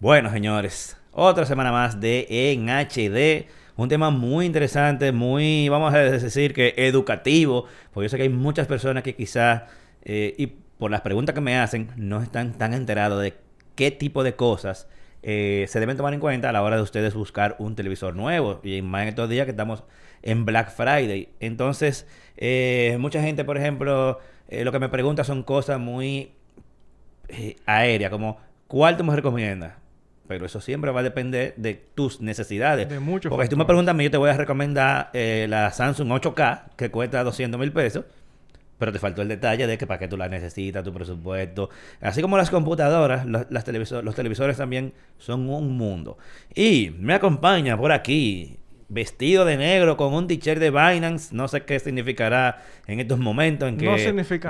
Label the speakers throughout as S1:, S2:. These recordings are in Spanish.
S1: Bueno, señores, otra semana más de En HD. Un tema muy interesante, muy, vamos a decir que educativo, porque yo sé que hay muchas personas que quizás, eh, y por las preguntas que me hacen, no están tan enterados de qué tipo de cosas eh, se deben tomar en cuenta a la hora de ustedes buscar un televisor nuevo. Y más en estos días que estamos en Black Friday. Entonces, eh, mucha gente, por ejemplo, lo que me pregunta son cosas muy aéreas, como ¿cuál te me recomiendas? Pero eso siempre va a depender de tus necesidades. De muchos Porque si tú me preguntas a mí, yo te voy a recomendar eh, la Samsung 8K, que cuesta 200 mil pesos. Pero te faltó el detalle de que para qué tú la necesitas, tu presupuesto. Así como las computadoras, las, los televisores también son un mundo. Y me acompaña por aquí, vestido de negro, con un t-shirt de Binance. No sé qué significará en estos momentos en que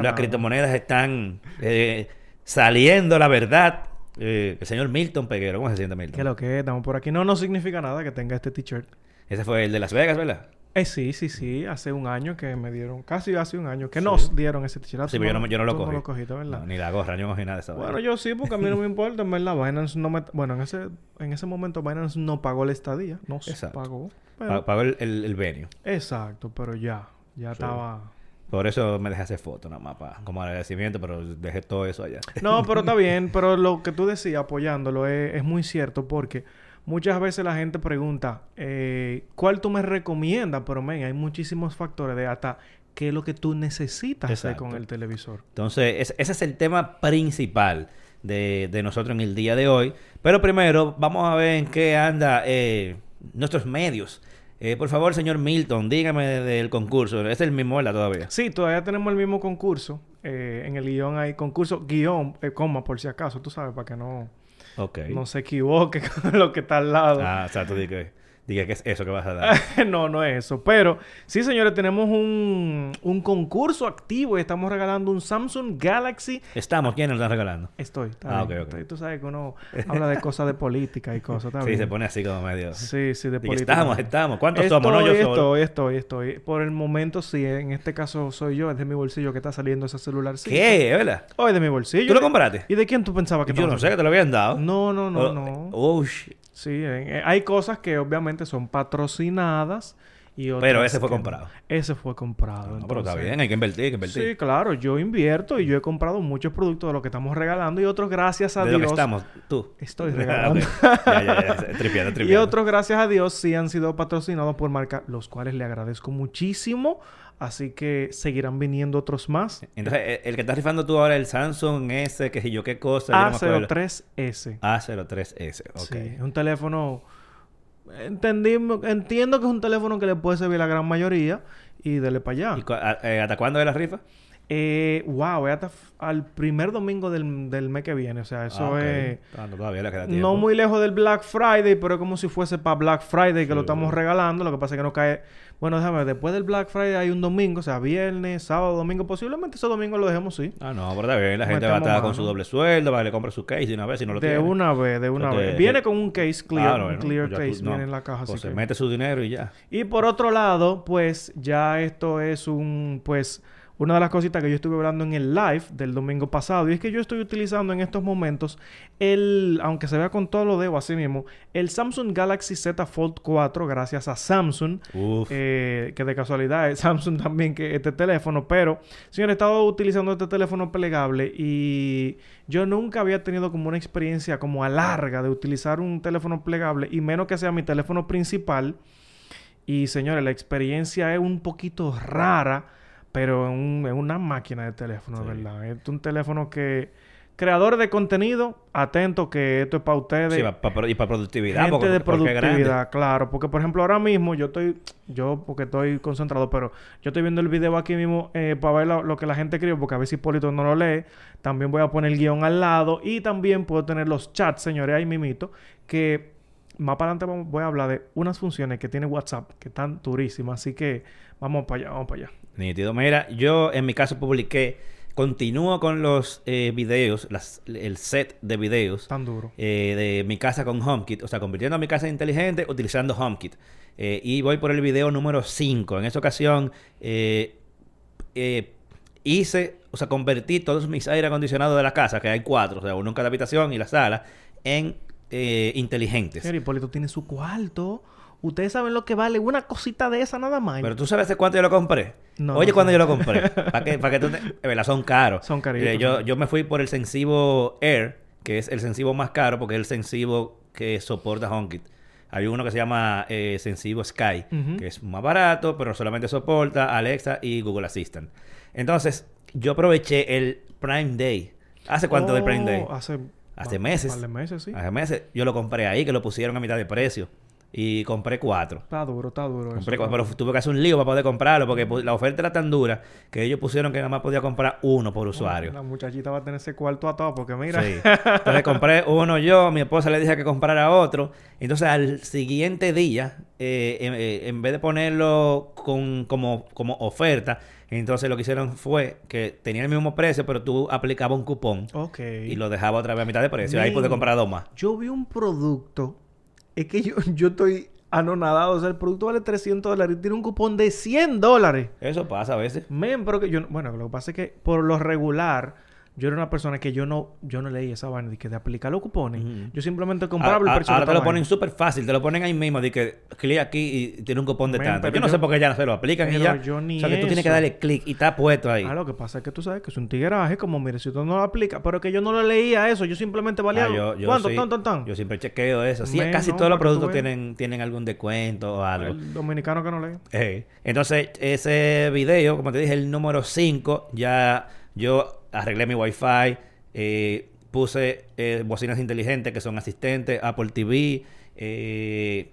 S1: las criptomonedas están eh, saliendo, la verdad. Eh, el señor Milton Peguero, ¿cómo se siente Milton?
S2: Que lo que estamos por aquí. No, no significa nada que tenga este t-shirt.
S1: Ese fue el de Las Vegas, ¿verdad?
S2: Eh, sí, sí, sí. Hace un año que me dieron, casi hace un año, que nos dieron ese t-shirt.
S1: Sí, pero yo no, yo no lo cogí.
S2: No lo cogiste, ¿verdad?
S1: ni la gorra, yo no cogí nada de eso.
S2: Bueno, yo sí, porque a mí no me importa, en verdad. Binance no me... Bueno, en ese, en ese momento Binance no pagó la estadía. No se pagó.
S1: Pagó el, el, el venio.
S2: Exacto, pero ya. Ya estaba...
S1: Por eso me dejé hacer fotos nada más para, como agradecimiento, pero dejé todo eso allá.
S2: No, pero está bien. Pero lo que tú decías apoyándolo es, muy cierto porque muchas veces la gente pregunta, eh, ¿cuál tú me recomiendas? Pero, men, hay muchísimos factores de hasta qué es lo que tú necesitas hacer con el televisor.
S1: Entonces, ese es el tema principal de, de, nosotros en el día de hoy. Pero primero, vamos a ver en qué anda eh, nuestros medios. Eh, por favor, señor Milton, dígame del concurso. ¿Es el mismo, ¿verdad? Todavía.
S2: Sí, todavía tenemos el mismo concurso. Eh, en el guion hay concurso, guion, eh, coma, por si acaso, tú sabes, para que no, no se equivoque con lo que está al lado.
S1: Ah, o sea, tú dices Diga, ¿qué es eso que vas a dar?
S2: no, no es eso. Pero sí, señores, tenemos un, un, concurso activo y estamos regalando un Samsung Galaxy.
S1: Estamos, ¿quién nos está regalando?
S2: Estoy. ah, ok, ok. Tú sabes que uno habla de cosas de política y cosas.
S1: sí, se pone así como medio.
S2: Sí, sí, de política.
S1: Estamos, estamos. ¿Cuántos somos? No,
S2: yo estoy, estoy, estoy. Por el momento sí. En este caso soy yo. Es de mi bolsillo que está saliendo ese celular.
S1: Sí. ¿Qué? ¿Verdad?
S2: Oh, es de mi bolsillo.
S1: ¿Tú lo compraste?
S2: ¿Y de quién tú pensabas que
S1: Yo no sé, que te lo habían dado.
S2: No, no, no, oh, no.
S1: Oh, shit.
S2: Sí, eh, hay cosas que obviamente son patrocinadas y
S1: Pero ese fue comprado.
S2: Ese fue comprado.
S1: No, pero está bien, hay que invertir, hay que invertir.
S2: Sí, claro, yo invierto y yo he comprado muchos productos de lo que estamos regalando y otros gracias a Dios.
S1: Lo que estamos, tú.
S2: Estoy regalando. ya, ya, ya, Y otros gracias a Dios sí han sido patrocinados por marca, los cuales le agradezco muchísimo Así que seguirán viniendo otros más.
S1: Entonces, el que estás rifando tú ahora, el Samsung S, que sé yo qué cosa.
S2: A03S.
S1: A03S, ok. Sí,
S2: es un teléfono... Entendí, entiendo que es un teléfono que le puede servir a la gran mayoría y dele para allá.
S1: ¿Y eh, hasta cuándo es la rifa?
S2: Eh, wow, es hasta al primer domingo del, del mes que viene. O sea, eso ah, es.
S1: Ah, no, todavía le queda
S2: tiempo. No muy lejos del Black Friday, pero es como si fuese para Black Friday que lo estamos regalando. Lo que pasa es que no cae. Bueno, déjame ver, después del Black Friday hay un domingo, o sea, viernes, sábado, domingo. Posiblemente ese domingo lo dejemos, sí.
S1: Ah, no, pero está bien. La gente va a estar con su doble sueldo, va a le compra su case de una vez si no lo
S2: de
S1: tiene.
S2: De una vez, de una vez. Viene con un case clear, un clear case, viene en la caja.
S1: Pues se mete su dinero y ya.
S2: Y por otro lado, pues ya esto es un, pues una de las cositas que yo estuve hablando en el live del domingo pasado y es que yo estoy utilizando en estos momentos el, aunque se vea con todo lo debo así mismo, el Samsung Galaxy Z Fold 4 gracias a Samsung, eh, que de casualidad es Samsung también que este teléfono, pero señor, he estado utilizando este teléfono plegable y yo nunca había tenido como una experiencia como a larga de utilizar un teléfono plegable y menos que sea mi teléfono principal. Y señores, la experiencia es un poquito rara pero es, un, una máquina de teléfono, ¿verdad? Es un teléfono que... Creadores de contenido, atento que esto es para ustedes.
S1: Sí, y para productividad.
S2: Gente de productividad, claro. Porque, por ejemplo, ahora mismo yo estoy... Yo, porque estoy concentrado, pero yo estoy viendo el video aquí mismo eh, para ver lo, que la gente escribe, porque a ver si Polito no lo lee. También voy a poner el guion al lado. Y también puedo tener los chats, señores, ahí mimito, que más para adelante voy a hablar de unas funciones que tiene WhatsApp que están durísimas. Así que vamos para allá, vamos para allá.
S1: Nítido. Mira, yo en mi caso publiqué, continúo con los eh, videos, el set de videos.
S2: Tan duro.
S1: Eh, de mi casa con HomeKit. O sea, convirtiendo a mi casa inteligente utilizando HomeKit. Eh, y voy por el video número 5. En esta ocasión hice, o sea, convertí todos mis aire acondicionados de la casa, que hay cuatro, o sea, uno en cada habitación y la sala, en eh, inteligentes.
S2: Señor Hipólito tiene su cuarto. Ustedes saben lo que vale una cosita de esa nada más.
S1: Pero tú sabes de cuánto yo lo compré.
S2: No,
S1: Oye,
S2: no
S1: cuando yo lo compré. Para que, para que tú te... Son caros.
S2: Son caritos,
S1: Eh, yo, yo me fui por el Sensivo Air, que es el Sensivo más caro porque es el Sensivo que soporta HomeKit. Hay uno que se llama eh, Sensivo Sky, que es más barato, pero solamente soporta Alexa y Google Assistant. Entonces, yo aproveché el Prime Day. ¿Hace cuánto del Prime Day?
S2: Oh, Hace,
S1: Hace
S2: va-
S1: meses.
S2: de meses, sí.
S1: Hace meses. Yo lo compré ahí, que lo pusieron a mitad de precio. Y compré cuatro.
S2: Está duro, está duro.
S1: Compré
S2: eso,
S1: cua- pero tuve que hacer un lío para poder comprarlo porque la oferta era tan dura que ellos pusieron que nada más podía comprar uno por usuario.
S2: La muchachita va a tener ese cuarto atado porque mira.
S1: Sí. Entonces compré uno yo, mi esposa le dije que comprara otro. Entonces al siguiente día, eh, en, eh, en vez de ponerlo con, como, como oferta, entonces lo que hicieron fue que tenía el mismo precio, pero tú aplicabas un cupón
S2: ok.
S1: y lo dejaba otra vez a mitad de precio. Ahí
S2: Men.
S1: pude comprar dos más.
S2: Yo vi un producto. Es que yo, yo estoy anonadado. O sea, el producto vale 300 dólares y tiene un cupón de 100 dólares.
S1: Eso pasa a veces.
S2: Men, pero que yo... Bueno, lo que pasa es que por lo regular... Yo era una persona que yo no... Yo no leí esa vaina de que de aplicar los cupones. Yo simplemente compraba el precio
S1: ahora te lo ponen súper fácil, te lo ponen ahí mismo, de que clic aquí y tiene un cupón de
S2: Men,
S1: tanto. Yo no sé por qué ya no se lo aplican y ya.
S2: yo ni
S1: o sea que tú tienes que darle clic y está puesto ahí.
S2: Ah, lo que pasa es que tú sabes que es un tigueraje, como mire, si tú no lo aplicas, pero que yo no lo leía eso, yo simplemente valía.
S1: Ah, yo, yo
S2: ¿Cuánto? Tan, tan, tan.
S1: Yo siempre chequeo eso. Sí, casi
S2: no,
S1: todos los productos tienen, tienen algún descuento o algo.
S2: El dominicano que no lee.
S1: Eh, Entonces, ese video, como te dije, el número 5, ya yo arreglé mi wifi, eh, puse eh, bocinas inteligentes que son asistentes, Apple TV, eh,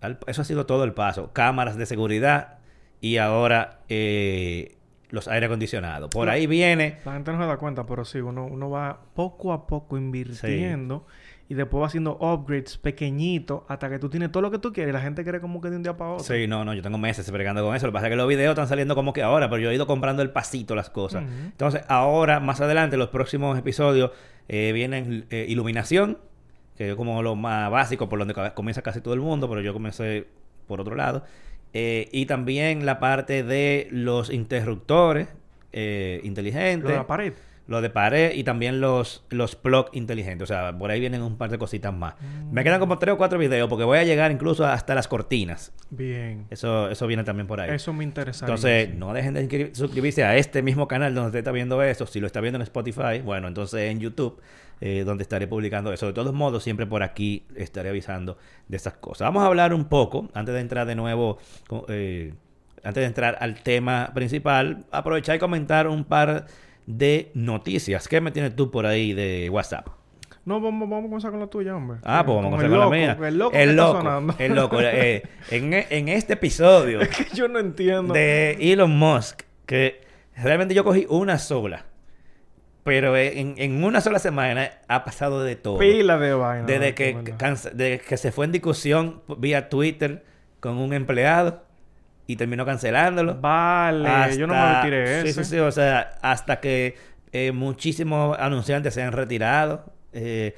S1: al- eso ha sido todo el paso. Cámaras de seguridad y ahora eh, los aire acondicionados. Por ahí viene
S2: La gente no se da cuenta, pero sí, uno, uno va poco a poco invirtiendo y después va haciendo upgrades pequeñitos hasta que tú tienes todo lo que tú quieres y la gente quiere como que de un día para otro.
S1: Sí, no, no, yo tengo meses bregando con eso. Lo que pasa es que los videos están saliendo como que ahora, pero yo he ido comprando el pasito las cosas. Entonces, ahora, más adelante, los próximos episodios eh, vienen eh, iluminación, que es como lo más básico, por donde comienza casi todo el mundo, pero yo comencé por otro lado. Eh, y también la parte de los interruptores inteligentes.
S2: Lo de la pared.
S1: Lo de pared y también los, los inteligentes. O sea, por ahí vienen un par de cositas más.
S2: Mm.
S1: Me quedan como tres o cuatro videos porque voy a llegar incluso hasta las cortinas.
S2: Bien.
S1: Eso, eso viene también por ahí.
S2: Eso me interesa.
S1: Entonces, no dejen de suscribirse a este mismo canal donde usted está viendo esto. Si lo está viendo en Spotify, bueno, entonces en YouTube, eh, donde estaré publicando eso. De todos modos, siempre por aquí estaré avisando de estas cosas. Vamos a hablar un poco, antes de entrar de nuevo, eh, antes de entrar al tema principal, aprovechar y comentar un par de noticias. ¿Qué me tienes tú por ahí de WhatsApp?
S2: No, vamos, vamos a comenzar con la tuya, hombre.
S1: Ah, pues vamos a hacer con la
S2: loco,
S1: mía.
S2: El loco
S1: el loco. El loco. eh, en, en este episodio
S2: Es que yo no entiendo.
S1: de Elon Musk, que realmente yo cogí una sola, pero en, en una sola semana ha pasado de todo.
S2: Pila de vaina.
S1: Desde
S2: loco,
S1: que, desde que se fue en discusión vía Twitter con un empleado y terminó cancelándolo.
S2: Vale, yo no me retiré
S1: Sí,
S2: ese.
S1: sí, sí. O sea, hasta que eh, muchísimos anunciantes se han retirado. eh,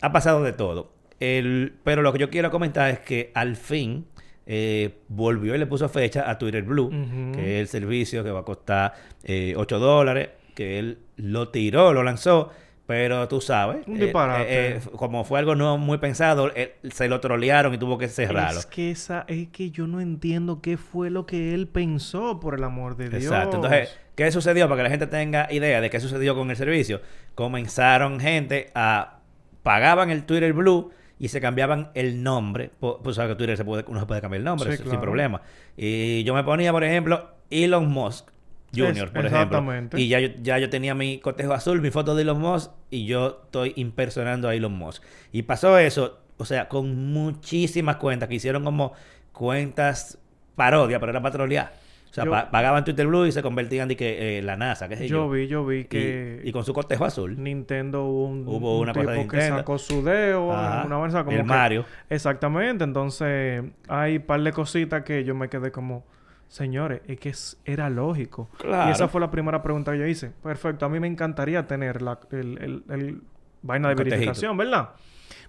S1: ha pasado de todo. El, pero lo que yo quiero comentar es que al fin eh, volvió y le puso fecha a Twitter Blue, que es el servicio que va a costar eh, 8 dólares, que él lo tiró, lo lanzó. Pero tú sabes,
S2: Un
S1: eh,
S2: disparate.
S1: eh, eh, como fue algo no muy pensado, se lo trolearon y tuvo que cerrarlo.
S2: Es que esa, es que yo no entiendo qué fue lo que él pensó, por el amor de Dios.
S1: Exacto. Entonces, ¿qué sucedió? Para que la gente tenga idea de qué sucedió con el servicio. Comenzaron gente a... Pagaban el Twitter Blue y se cambiaban el nombre. Pues sabes que Twitter se puede, uno se puede cambiar el nombre
S2: Sí,
S1: sin
S2: claro.
S1: problema. Y yo me ponía, por ejemplo, Elon Musk Junior,
S2: Es-
S1: por ejemplo.
S2: exactamente.
S1: Y ya yo, ya yo tenía mi cotejo azul, mi foto de Elon Musk y yo estoy impersonando a Elon Musk. Y pasó eso, o sea, con muchísimas cuentas que hicieron como cuentas parodia, pero era patrolear. O sea,
S2: Yo-
S1: pa- pagaban Twitter Blue y se convertían que eh, la NASA, qué sé yo.
S2: yo vi, yo vi que
S1: y, con su cotejo azul.
S2: Nintendo hubo un,
S1: Hubo
S2: un
S1: una cosa de
S2: que sacó su dedo,
S1: Ajá.
S2: una vaina como
S1: el
S2: que-
S1: Mario.
S2: Exactamente, entonces hay un par de cositas que yo me quedé como, señores, es que es- era lógico.
S1: Claro.
S2: Y esa fue la primera pregunta que yo hice. Perfecto, a mí me encantaría tener la, el, el- el vaina de
S1: cotejito.
S2: verificación, ¿verdad?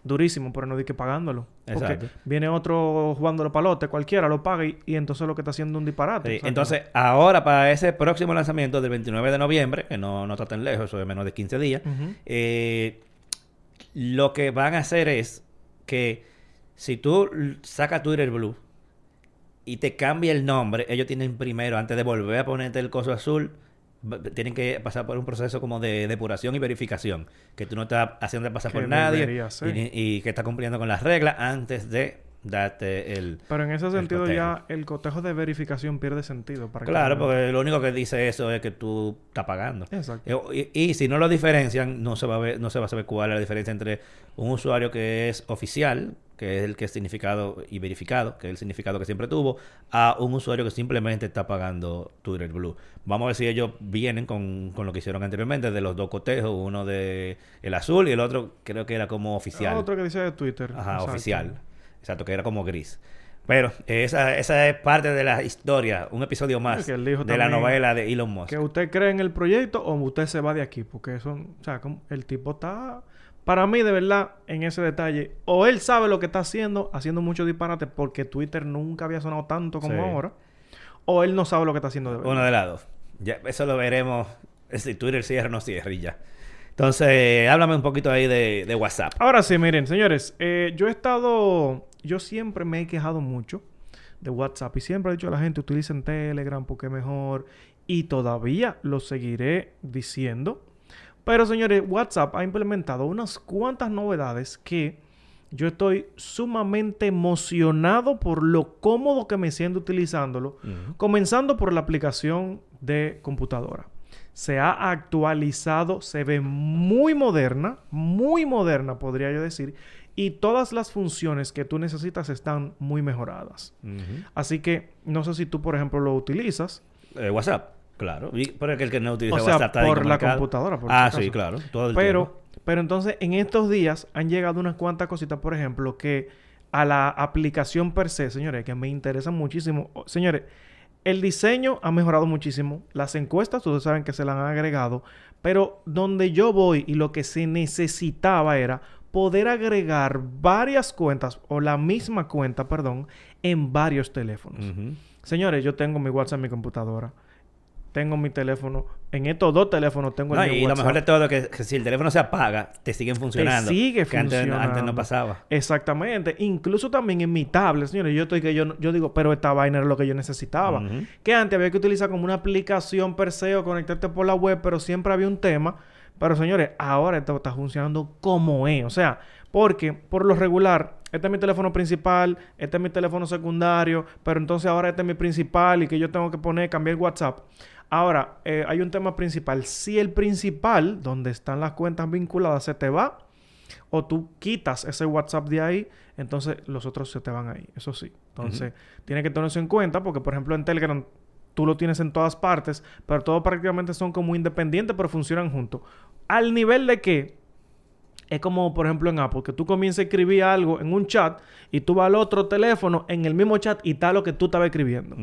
S2: Durísimo, pero no di que pagándolo. Porque
S1: Exacto.
S2: viene otro jugándolo palote, cualquiera lo paga y, y entonces lo que está haciendo es un disparate.
S1: Sí, entonces, ahora para ese próximo lanzamiento del 29 de noviembre, que no, no está tan lejos, eso es menos de 15 días, eh, lo que van a hacer es que si tú sacas Twitter Blue y te cambia el nombre, ellos tienen primero, antes de volver a ponerte el coso azul, tienen que pasar por un proceso como de depuración y verificación. Que tú no estás haciendo pasar por nadie y que estás cumpliendo con las reglas antes de darte el...
S2: Pero en ese sentido ya el cotejo de verificación pierde sentido. Para
S1: Claro,
S2: que-
S1: porque lo único que dice eso es que tú estás pagando.
S2: Exacto.
S1: Eh, Y, y si no lo diferencian, no se va a ver, no se va a saber cuál es la diferencia entre un usuario que es oficial, que es el que es significado y verificado, que es el significado que siempre tuvo, a un usuario que simplemente está pagando Twitter Blue. Vamos a ver si ellos vienen con, con lo que hicieron anteriormente de los dos cotejos, uno de el azul y el otro creo que era como oficial.
S2: Otro que dice de Twitter.
S1: Ajá,
S2: Exacto.
S1: oficial. Exacto, que era como gris. Pero esa, esa es parte de la historia, un episodio más de la novela de Elon Musk.
S2: Que usted cree en el proyecto o usted se va de aquí. Porque son... O sea, como el tipo está... Para mí, de verdad, en ese detalle, o él sabe lo que está haciendo, haciendo mucho disparate, porque Twitter nunca había sonado tanto como
S1: Sí.
S2: ahora, o él no sabe lo que está haciendo de verdad.
S1: Uno de las dos. Ya, eso lo veremos si Twitter cierra o no cierra y ya. Entonces, háblame un poquito ahí de, de WhatsApp.
S2: Ahora sí, miren, señores, eh, yo he estado, yo siempre me he quejado mucho de WhatsApp y siempre he dicho a la gente utilicen Telegram porque es mejor y todavía lo seguiré diciendo. Pero señores, WhatsApp ha implementado unas cuantas novedades que yo estoy sumamente emocionado por lo cómodo que me siento utilizándolo,
S1: Ujú.
S2: comenzando por la aplicación de computadora. Se ha actualizado, se ve muy moderna, muy moderna podría yo decir, y todas las funciones que tú necesitas están muy mejoradas. Así que no sé si tú, por ejemplo, lo utilizas.
S1: Eh, WhatsApp, claro. Y por el que no utiliza
S2: O sea,
S1: WhatsApp está
S2: por la computadora, por
S1: ah, sí, claro. Todo el
S2: Pero,
S1: tiempo.
S2: pero entonces en estos días han llegado unas cuantas cositas, por ejemplo, que a la aplicación per se, señores, que me interesan muchísimo. Señores, el diseño ha mejorado muchísimo. Las encuestas, ustedes saben que se las han agregado. Pero donde yo voy y lo que se necesitaba era poder agregar varias cuentas o la misma cuenta, perdón, en varios teléfonos. Señores, yo tengo mi WhatsApp en mi computadora. Tengo mi teléfono. En estos dos teléfonos tengo el
S1: No, y lo mejor de todo es que, que si el teléfono se apaga, te siguen funcionando.
S2: sigue
S1: que antes, antes
S2: funcionando.
S1: no pasaba.
S2: Exactamente. Incluso también en mi tablet, señores. Yo estoy que yo, yo digo, pero esta vaina era lo que yo necesitaba. Que antes había que utilizar como una aplicación per se o conectarte por la web, pero siempre había un tema. Pero señores, ahora esto está funcionando como es. O sea, porque por lo regular, este es mi teléfono principal, este es mi teléfono secundario, pero entonces ahora este es mi principal y que yo tengo que poner, cambiar WhatsApp. Ahora, eh, hay un tema principal. Si el principal, donde están las cuentas vinculadas, se te va, o tú quitas ese WhatsApp de ahí, entonces los otros se te van ahí. Eso sí. Entonces, tienes que tener eso en cuenta porque, por ejemplo, en Telegram tú lo tienes en todas partes, pero todos prácticamente son como independientes, pero funcionan juntos. Al nivel de que es como, por ejemplo, en Apple, que tú comienzas a escribir algo en un chat y tú vas al otro teléfono en el mismo chat y está lo que tú estabas escribiendo.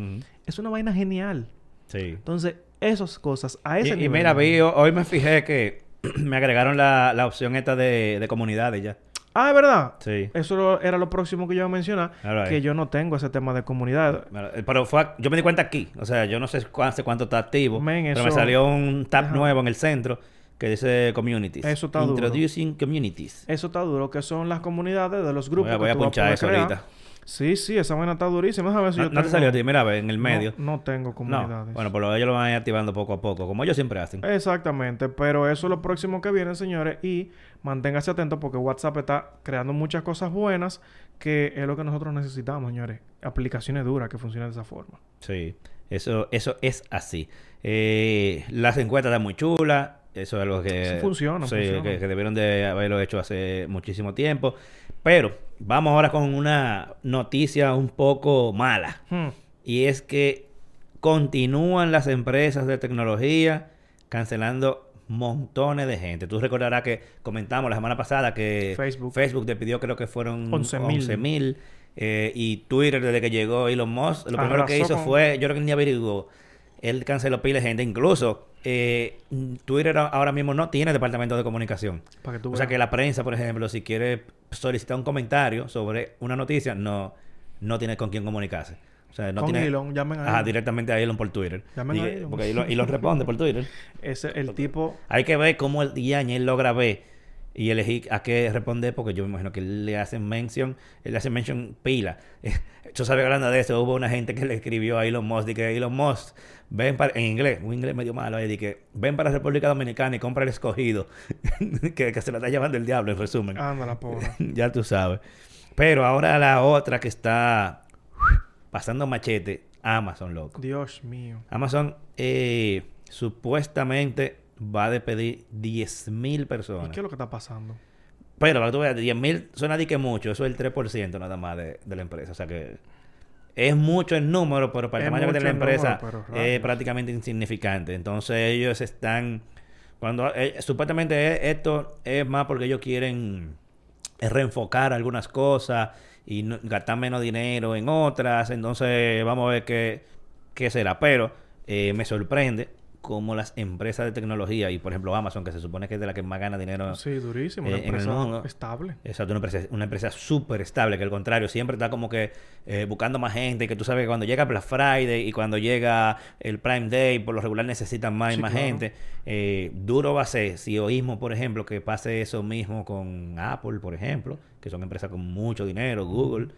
S2: Es una vaina genial.
S1: Sí.
S2: Entonces, esas cosas a ese
S1: Y, y
S2: nivel.
S1: mira, vi, hoy me fijé que me agregaron la, la opción esta de, de comunidades ya.
S2: Ah, es verdad.
S1: Sí.
S2: Eso lo- era lo próximo que yo iba a mencionar. Que yo no tengo ese tema de comunidad.
S1: Eh, Pero fue, a- yo me di cuenta aquí. O sea, yo no sé cu- hace cuánto está activo. Pero me salió un tab
S2: Ajá.
S1: nuevo en el centro que dice Communities.
S2: Eso está duro.
S1: Introducing Communities.
S2: Eso está duro, que son las comunidades de los grupos
S1: Voy a, voy
S2: que
S1: a
S2: vas crear.
S1: ahorita.
S2: Sí, sí, esa vaina está durísima. Déjame ver si
S1: No,
S2: yo
S1: no te
S2: tengo-
S1: salió a ti, mira, en el
S2: No,
S1: medio.
S2: No, tengo
S1: No,
S2: comunidades.
S1: Bueno, por lo ellos lo van a ir activando poco a poco, como ellos siempre hacen.
S2: Exactamente, pero eso es lo próximo que viene, señores, y manténgase atentos porque WhatsApp está creando muchas cosas buenas que es lo que nosotros necesitamos, señores. Aplicaciones duras que funcionen de esa forma.
S1: Sí, eso, eso es así. Eh, las encuestas están muy chulas. Eso es algo que...
S2: Funciona,
S1: sí,
S2: funciona.
S1: Que, que debieron de haberlo hecho hace muchísimo tiempo. Pero vamos ahora con una noticia un poco mala.
S2: Hmm.
S1: Y es que continúan las empresas de tecnología cancelando montones de gente. Tú recordarás que comentamos la semana pasada que
S2: Facebook.
S1: Facebook te pidió creo que fueron
S2: 11,000.
S1: 11,000 eh, y Twitter desde que llegó Elon Musk lo primero que hizo
S2: con-
S1: fue, yo creo que ni averiguó, él canceló pila de gente. Incluso eh, Twitter ahora mismo no tiene departamento de comunicación.
S2: Para que tú
S1: O sea que la prensa, por ejemplo, si quiere solicitar un comentario sobre una noticia, no, no tiene con quién comunicarse. O sea, no
S2: Con
S1: tiene...
S2: Elon, llamen a
S1: Ajá,
S2: Elon.
S1: directamente a Elon por Twitter.
S2: Llamen a
S1: Diga-
S2: Elon.
S1: Porque Elon, Elon responde por Twitter.
S2: Ese, el tipo...
S1: Hay que ver cómo el día él logra ver y elegí a qué responder porque yo me imagino que le hacen mention, le hace mention pila. Yo sabía hablando de eso, hubo una gente que le escribió a Elon Musk, de que Elon Musk, ven para, en inglés, un inglés medio malo ahí, de que ven para la República Dominicana y compra el escogido, que, que, se la está llevando el diablo, en resumen.
S2: Anda la pobre.
S1: ya tú sabes. Pero ahora la otra que está pasando machete, Amazon, loco.
S2: Dios mío.
S1: Amazon eh, supuestamente va a despedir 10.000 personas.
S2: ¿Y qué es lo que está pasando?
S1: Pero para que tú veas, 10.000 suena de que mucho, eso es el 3% nada más de, de, la empresa. O sea que es mucho el número, pero para el tamaño tiene la empresa número, es prácticamente insignificante. Entonces ellos están... cuando eh, Supuestamente esto es más porque ellos quieren reenfocar algunas cosas y no, gastar menos dinero en otras. Entonces vamos a ver qué, qué será. Pero eh, me sorprende como las empresas de tecnología y por ejemplo Amazon que se supone que es de la que más gana dinero
S2: sí durísimo una empresa estable.
S1: Exacto una empresa una empresa súper estable que al contrario siempre está como que eh, buscando más gente y que tú sabes que cuando llega Black Friday y cuando llega el Prime Day por lo regular necesitan más y más gente. Eh, duro va a ser si oímos por ejemplo que pase eso mismo con Apple por ejemplo que son empresas con mucho dinero Google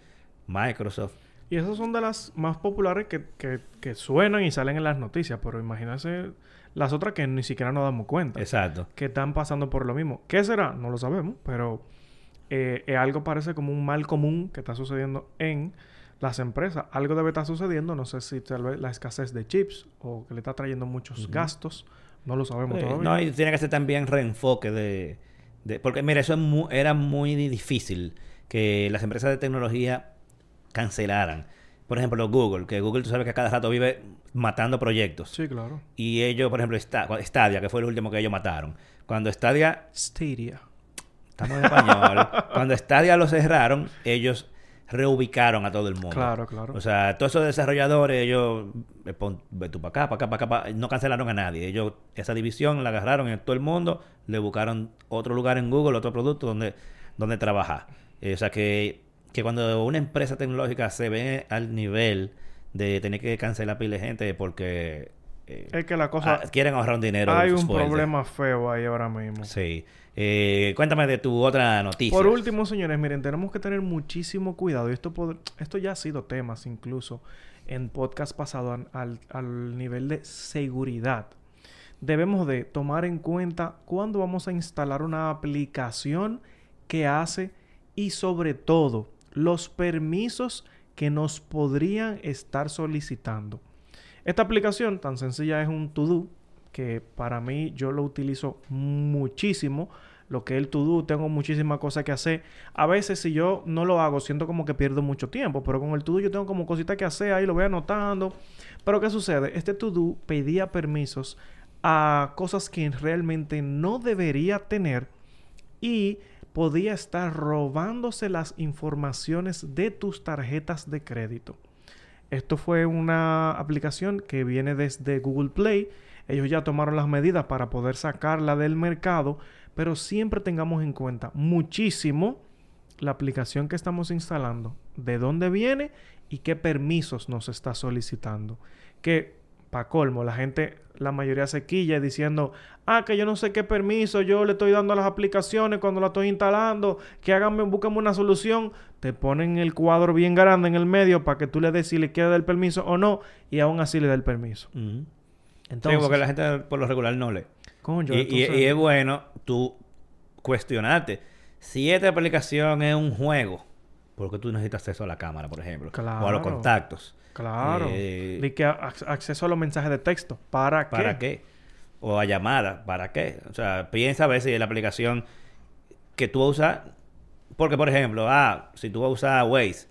S1: Microsoft
S2: y esas son de las más populares que, que, que suenan y salen en las noticias, pero imagínense las otras que ni siquiera nos damos cuenta.
S1: Exacto.
S2: Que están pasando por lo mismo. ¿Qué será? No lo sabemos, pero eh, eh, algo parece como un mal común que está sucediendo en las empresas. Algo debe estar sucediendo, no sé si tal vez la escasez de chips o que le está trayendo muchos gastos. No lo sabemos todavía.
S1: no, y tiene que ser también reenfoque de... de porque mira, eso es mu- era muy difícil que las empresas de tecnología cancelaran. Por ejemplo, Google, que Google tú sabes que cada rato vive matando proyectos.
S2: Sí, claro.
S1: Y ellos, por ejemplo, Sta- Stadia, que fue el último que ellos mataron. Cuando Stadia,
S2: Stadia.
S1: estamos en español, cuando Stadia lo cerraron, ellos reubicaron a todo el mundo.
S2: Claro, claro.
S1: O sea, todos esos desarrolladores, ellos, eh, pon- ve tú para acá, para acá, para acá, pa- no cancelaron a nadie. Ellos, esa división la agarraron en todo el mundo, le buscaron otro lugar en Google, otro producto donde, donde trabajar. Eh, o sea, que, que cuando una empresa tecnológica se ve al nivel de tener que cancelar pila de gente porque eh,
S2: es que la cosa...
S1: ah, quieren ahorrar un dinero.
S2: hay un
S1: fuerte.
S2: problema feo ahí ahora mismo.
S1: Sí. Eh, cuéntame de tu otra noticia.
S2: Por último, señores, miren, tenemos que tener muchísimo cuidado. Y esto, esto ya ha sido temas incluso en podcast pasado an- al, al nivel de seguridad. Debemos de tomar en cuenta cuándo vamos a instalar una aplicación que hace y sobre todo los permisos que nos podrían estar solicitando. Esta aplicación tan sencilla es un to-do que para mí yo lo utilizo muchísimo. Lo que es el to-do, tengo muchísimas cosas que hacer. A veces si yo no lo hago, siento como que pierdo mucho tiempo, pero con el to-do yo tengo como cositas que hacer, ahí lo voy anotando. Pero ¿qué sucede? Este to-do pedía permisos a cosas que realmente no debería tener y podía estar robándose las informaciones de tus tarjetas de crédito. Esto fue una aplicación que viene desde Google Play. Ellos ya tomaron las medidas para poder sacarla del mercado, pero siempre tengamos en cuenta muchísimo la aplicación que estamos instalando, de dónde viene y qué permisos nos está solicitando. Que, para colmo, la gente, la mayoría se quilla diciendo, ah, que yo no sé qué permiso yo le estoy dando a las aplicaciones cuando la estoy instalando, que háganme, búsquenme una solución. Te ponen el cuadro bien grande en el medio para que tú le des si le quieres dar el permiso o no, y aún así le da el permiso. Entonces,
S1: sí, porque la gente por lo regular no lee.
S2: coño,
S1: Y, y- y es bueno tú cuestionarte. Si esta aplicación es un juego, ¿por qué tú necesitas acceso a la cámara, por ejemplo? O a los
S2: Claro.
S1: contactos.
S2: Claro.
S1: Eh,
S2: De que ac- acceso a los mensajes de texto. ¿Para qué?
S1: ¿Para qué? O a llamadas, ¿para qué? O sea, piensa a ver si la aplicación que tú usas... Porque, por ejemplo, ah, si tú vas a usar Waze,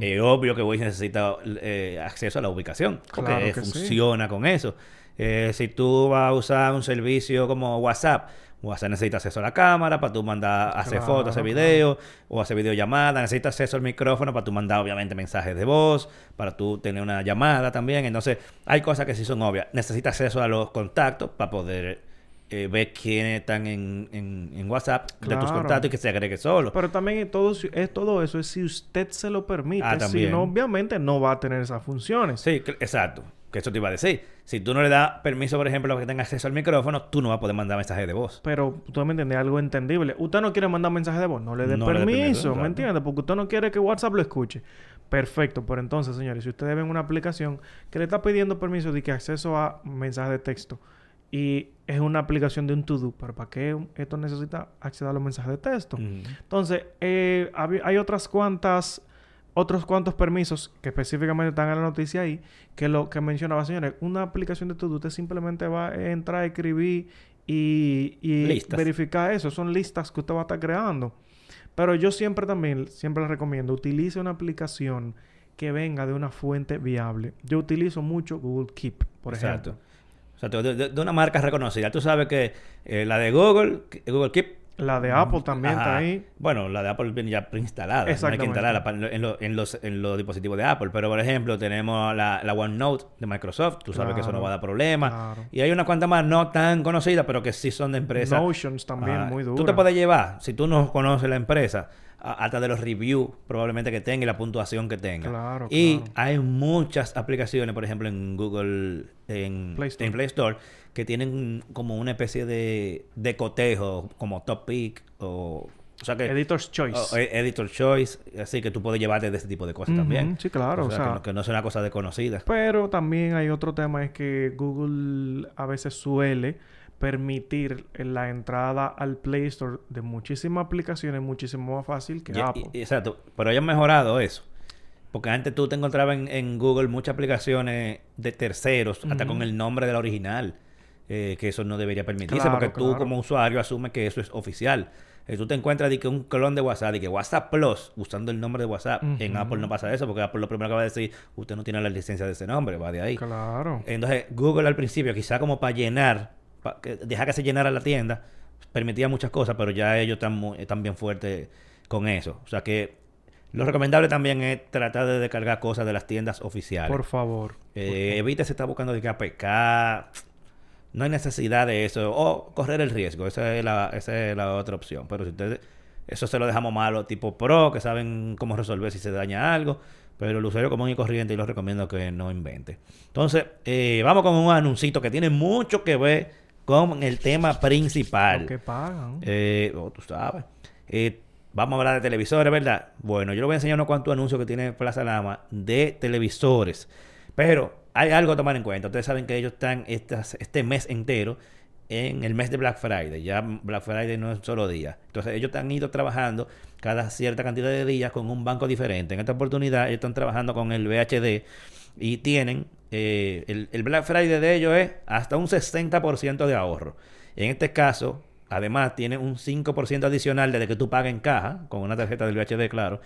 S1: es obvio que Waze necesita eh, acceso a la ubicación. Porque
S2: Claro que sí.
S1: funciona con eso. Eh, si tú vas a usar un servicio como WhatsApp, WhatsApp necesita acceso a la cámara para tú mandar, hacer
S2: Claro,
S1: fotos, hacer
S2: claro.
S1: videos o hacer videollamadas. Necesita acceso al micrófono para tú mandar, obviamente, mensajes de voz, para tú tener una llamada también. Entonces, hay cosas que sí son obvias. Necesita acceso a los contactos para poder eh, ver quiénes están en, en- en WhatsApp de tus
S2: Claro.
S1: contactos y que se agregue solo.
S2: Pero también es todo, es todo eso es si usted se lo permite.
S1: Ah,
S2: si no, obviamente no va a tener esas funciones.
S1: Sí, exacto. Que eso te iba a decir. Si tú no le das permiso, por ejemplo, a que tenga acceso al micrófono, tú no vas a poder mandar mensajes de voz.
S2: Pero tú me entiendes, algo entendible. Usted no quiere mandar mensaje de voz, no le dé
S1: No
S2: permiso,
S1: permiso,
S2: ¿me
S1: claro.
S2: entiendes? Porque usted no quiere que WhatsApp lo escuche. Perfecto, por entonces, señores, si ustedes ven una aplicación que le está pidiendo permiso de que acceso a mensajes de texto y es una aplicación de un to-do, pero ¿para qué esto necesita acceder a los mensajes de texto? Entonces, eh, hay otras cuantas, otros cuantos permisos que específicamente están en la noticia ahí, que lo que mencionaba, señores, una aplicación de todo, usted simplemente va a entrar a escribir y, y verificar eso. Son listas que usted va a estar creando. Pero yo siempre también, siempre les recomiendo, utilice una aplicación que venga de una fuente viable. Yo utilizo mucho Google Keep, por
S1: Exacto.
S2: ejemplo.
S1: Exacto, de, de- una marca reconocida. Tú sabes que eh, la de Google, Google Keep.
S2: La de Apple también está
S1: ajá,
S2: ahí.
S1: Bueno, la de Apple viene ya preinstalada. No hay que instalarla en, lo- en los, en los dispositivos de Apple. Pero, por ejemplo, tenemos la, la OneNote de Microsoft. Tú sabes que eso no
S2: Claro,
S1: va a dar problema.
S2: claro.
S1: Y hay unas cuantas más no tan conocidas, pero que sí son de empresas.
S2: Notions también,
S1: Ah,
S2: muy duro.
S1: Tú te puedes llevar, si tú no conoces la empresa, a- hasta de los reviews probablemente que tenga y la puntuación que tenga.
S2: Claro,
S1: y
S2: claro.
S1: hay muchas aplicaciones, por ejemplo, en Google, en
S2: Play Store.
S1: en Play Store, que tienen como una especie de, de cotejo, como Top Pick o... O sea que...
S2: Editor's Choice.
S1: o- e- editor Choice, así que tú puedes llevarte de ese tipo de cosas también.
S2: sí, claro,
S1: O sea,
S2: o sea-
S1: que, no, que no es una cosa desconocida.
S2: Pero también hay otro tema, es que Google a veces suele permitir la entrada al Play Store de muchísimas aplicaciones muchísimo más fácil que
S1: Y-
S2: Apple.
S1: y- exacto, pero ellos han mejorado eso. Porque antes tú te encontrabas en, en Google muchas aplicaciones de terceros, hasta con el nombre de la original, eh, que eso no debería permitirse,
S2: Claro,
S1: porque tú como usuario asumes que eso es oficial. Eh, tú te encuentras de que un clon de WhatsApp, y que WhatsApp Plus, usando el nombre de WhatsApp, en. Apple no pasa eso, porque Apple lo primero que va a decir, usted no tiene la licencia de ese nombre, va de ahí.
S2: Claro.
S1: Entonces, Google al principio, quizá como para llenar, dejar que se llenara la tienda, permitía muchas cosas, pero ya ellos están, muy- están bien fuertes con eso. O sea que lo recomendable también es tratar de descargar cosas de las tiendas oficiales.
S2: Por favor.
S1: Eh, evite se está buscando de que APK. No hay necesidad de eso. O correr el riesgo. Esa es la, esa es la otra opción. Pero si ustedes... Eso se lo dejamos malo tipo pro, que saben cómo resolver si se daña algo. Pero el usuario común y corriente, y lo recomiendo que no invente. Entonces, eh, vamos con un anuncito que tiene mucho que ver con el tema principal.
S2: Lo que pagan.
S1: Eh, oh, tú sabes. Eh, vamos a hablar de televisores, ¿verdad? Bueno, yo le voy a enseñar unos cuantos anuncios que tiene Plaza Lama de televisores. Pero hay algo a tomar en cuenta. Ustedes saben que ellos están estas- este mes entero en el mes de Black Friday. Ya Black Friday no es un solo día. Entonces ellos han ido trabajando cada cierta cantidad de días con un banco diferente. En esta oportunidad ellos están trabajando con el VHD y tienen eh, el, Black Friday de ellos es hasta un 60% de ahorro. En este caso, además, tiene un 5% adicional desde que tú pagas en caja, con una tarjeta del VHD, claro,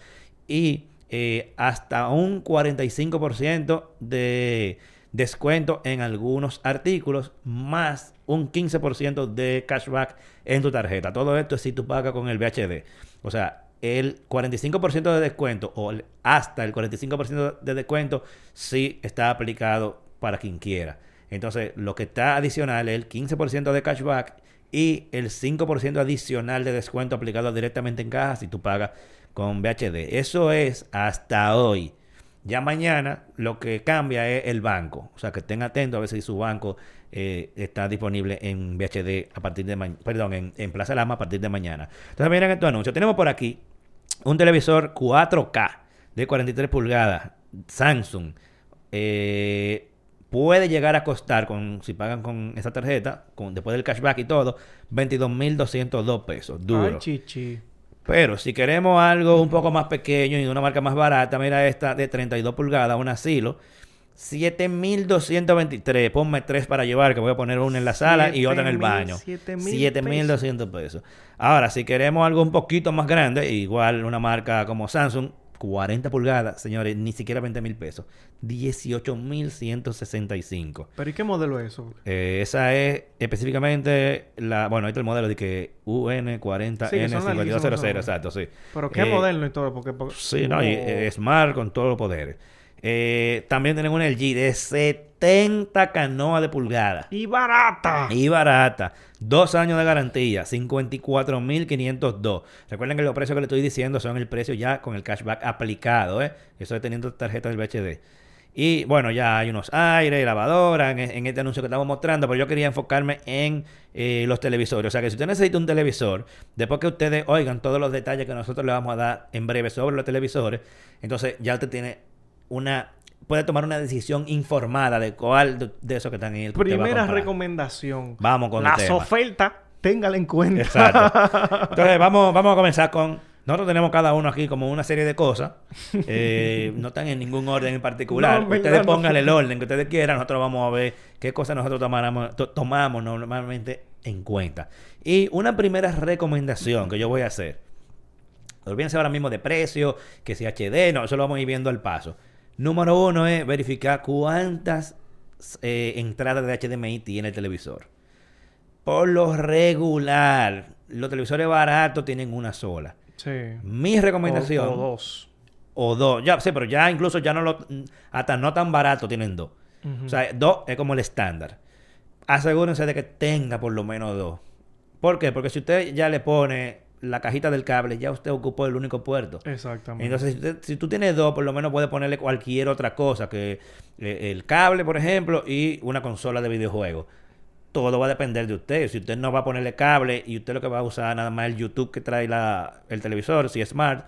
S1: y eh, hasta un 45% de descuento en algunos artículos, más un 15% de cashback en tu tarjeta. Todo esto es si tú pagas con el VHD. O sea, el 45% de descuento o hasta el 45% de descuento sí está aplicado para quien quiera. Entonces, lo que está adicional es el 15% de cashback y el 5% adicional de descuento aplicado directamente en caja si tú pagas con VHD. Eso es hasta hoy. Ya mañana lo que cambia es el banco. O sea, que estén atentos a ver si su banco eh, está disponible en VHD a partir de mañana. Perdón, en, en Plaza Lama a partir de mañana. Entonces, miren estos anuncios. Tenemos por aquí un televisor 4K de 43 pulgadas, Samsung. Eh, puede llegar a costar, con, si pagan con esa tarjeta, con, después del cashback y todo, 22.202 pesos. Duro.
S2: Ay, chichi.
S1: Pero si queremos algo un poco más pequeño y de una marca más barata, mira esta de 32 pulgadas, un asilo. 7.223. Ponme tres para llevar, que voy a poner una en la sala y otra en el
S2: 7.000,
S1: baño.
S2: 7.000
S1: 7.200 pesos. Ahora, si queremos algo un poquito más grande, igual una marca como Samsung, 40 pulgadas, señores, ni siquiera 20 mil pesos. 18.165.
S2: ¿Pero y qué modelo es eso?
S1: Eh, esa es específicamente la. Bueno, ahí está el modelo de que
S2: Sí, que son larguísimos,
S1: UN4200,
S2: son-
S1: exacto, sí.
S2: ¿Pero qué
S1: Eh,
S2: modelo y todo? Porque, porque-
S1: Sí, no, y, eh, Smart con todos los poderes. Eh, también tienen un LG de 70 canoas de pulgada.
S2: ¡Y barata!
S1: Y barata. Dos años de garantía. 54.502. Recuerden que los precios que le estoy diciendo son el precio ya con el cashback aplicado. ¿eh? Eso es teniendo tarjeta del VHD. Y bueno, ya hay unos aires, lavadoras en, en este anuncio que estamos mostrando, pero yo quería enfocarme en eh, los televisores. O sea que si usted necesita un televisor, después que ustedes oigan todos los detalles que nosotros le vamos a dar en breve sobre los televisores, entonces ya usted tiene una puede tomar una decisión informada de cuál de, de esos que están ahí.
S2: Primera recomendación.
S1: Vamos con
S2: Las ofertas, téngala en cuenta.
S1: Exacto. Entonces vamos, vamos a comenzar con nosotros tenemos cada uno aquí como una serie de cosas. Eh, no están en ningún orden en particular.
S2: No,
S1: ustedes
S2: no.
S1: pongan el orden que ustedes quieran. Nosotros vamos a ver qué cosas nosotros tomáramos- to- tomamos normalmente en cuenta. Y una primera recomendación que yo voy a hacer. Olvídense ahora mismo de precio, que si HD, no, eso lo vamos a ir viendo al paso. Número uno es verificar cuántas eh, entradas de HDMI tiene el televisor. Por lo regular, los televisores baratos tienen una sola.
S2: Sí.
S1: Mi recomendación.
S2: O, o dos.
S1: o dos. Ya, sí, pero ya incluso ya no lo. Hasta no tan barato tienen dos. O sea, dos es como el estándar. Asegúrense de que tenga por lo menos dos. ¿Por qué? Porque si usted ya le pone la cajita del cable, ya usted ocupó el único puerto.
S2: Exactamente.
S1: Entonces, si, usted- si tú tienes dos, por lo menos puede ponerle cualquier otra cosa, que eh, el cable, por ejemplo, y una consola de videojuegos. Todo va a depender de usted. Si usted no va a ponerle cable y usted lo que va a usar nada más el YouTube que trae la, el televisor, si es smart,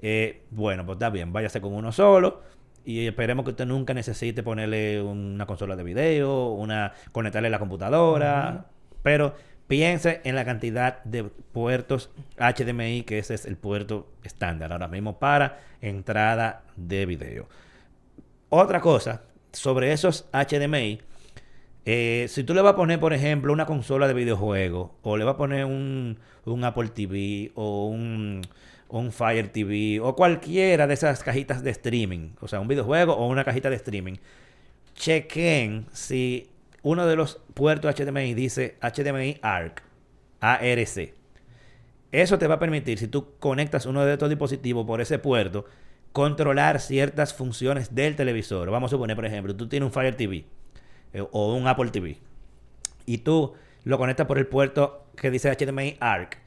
S1: eh, bueno, pues está bien, váyase con uno solo. Y esperemos que usted nunca necesite ponerle una consola de video, una conectarle la computadora. Pero piense en la cantidad de puertos HDMI, que ese es el puerto estándar ahora mismo para entrada de video. Otra cosa, sobre esos HDMI, eh, si tú le vas a poner, por ejemplo, una consola de videojuegos, o le vas a poner un, un Apple TV, o un, un Fire TV, o cualquiera de esas cajitas de streaming, o sea, un videojuego o una cajita de streaming, chequen si uno de los puertos HDMI dice HDMI ARC, ARC. Eso te va a permitir, si tú conectas uno de estos dispositivos por ese puerto, controlar ciertas funciones del televisor. Vamos a suponer, por ejemplo, tú tienes un Fire TV eh, o un Apple TV y tú lo conectas por el puerto que dice HDMI ARC.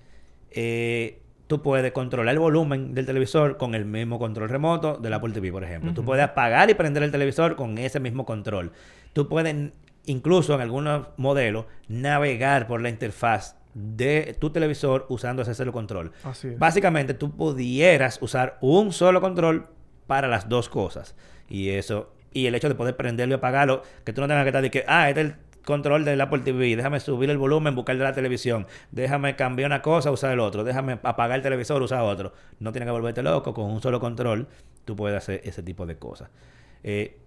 S1: eh, tú puedes controlar el volumen del televisor con el mismo control remoto del Apple TV, por ejemplo. Tú puedes apagar y prender el televisor con ese mismo control. Tú puedes, incluso en algunos modelos, navegar por la interfaz de tu televisor usando ese celo control.
S2: Así es.
S1: Básicamente, tú pudieras usar un solo control para las dos cosas. Y eso, y el hecho de poder prenderlo y apagarlo, que tú no tengas que estar de que, ah, este es el control del Apple TV, déjame subir el volumen, buscar de la televisión, déjame cambiar una cosa, usar el otro, déjame apagar el televisor, usar otro. No tienes que volverte loco, con un solo control tú puedes hacer ese tipo de cosas. Eh,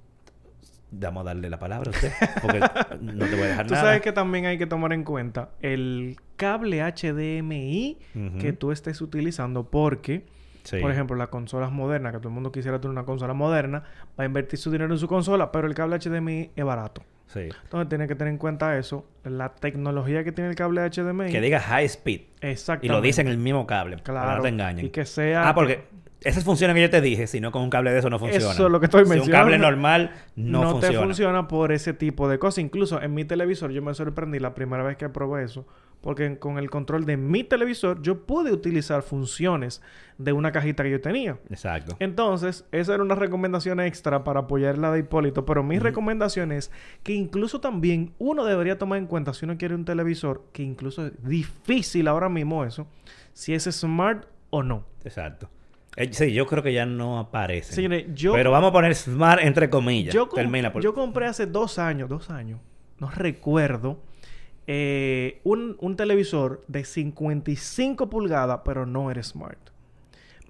S1: vamos a darle la palabra a usted, porque no te voy a dejar
S2: Tú
S1: nada.
S2: sabes que también hay que tomar en cuenta el cable HDMI que tú estés utilizando porque,
S1: Sí.
S2: por ejemplo, las consolas modernas, que todo el mundo quisiera tener una consola moderna, va a invertir su dinero en su consola, pero el cable HDMI es barato.
S1: Sí.
S2: Entonces tiene que tener en cuenta eso, la tecnología que tiene el cable HDMI.
S1: Que diga high speed.
S2: Exactamente.
S1: Y lo dice en el mismo cable. Para
S2: Claro.
S1: no te engañen.
S2: Y que sea...
S1: Ah, porque esas funciones que yo te dije, si no con un cable de eso no funciona.
S2: Eso es lo que estoy
S1: Si un
S2: mencionando.
S1: cable normal no,
S2: no,
S1: funciona.
S2: te funciona por ese tipo de cosas. Incluso en mi televisor yo me sorprendí la primera vez que probé eso. Porque con el control de mi televisor yo pude utilizar funciones de una cajita que yo tenía.
S1: Exacto.
S2: Entonces, esa era una recomendación extra para apoyar la de Hipólito. Pero mi recomendación es que incluso también uno debería tomar en cuenta si uno quiere un televisor, que incluso es difícil ahora mismo eso, si es smart o no.
S1: Exacto. Eh, sí, yo creo que ya no aparece.
S2: Señores, yo...
S1: Pero vamos a poner smart entre comillas.
S2: Yo, com-
S1: Termina por...
S2: yo compré hace dos años, dos años, no recuerdo, eh, un, un televisor de 55 pulgadas, pero no era smart.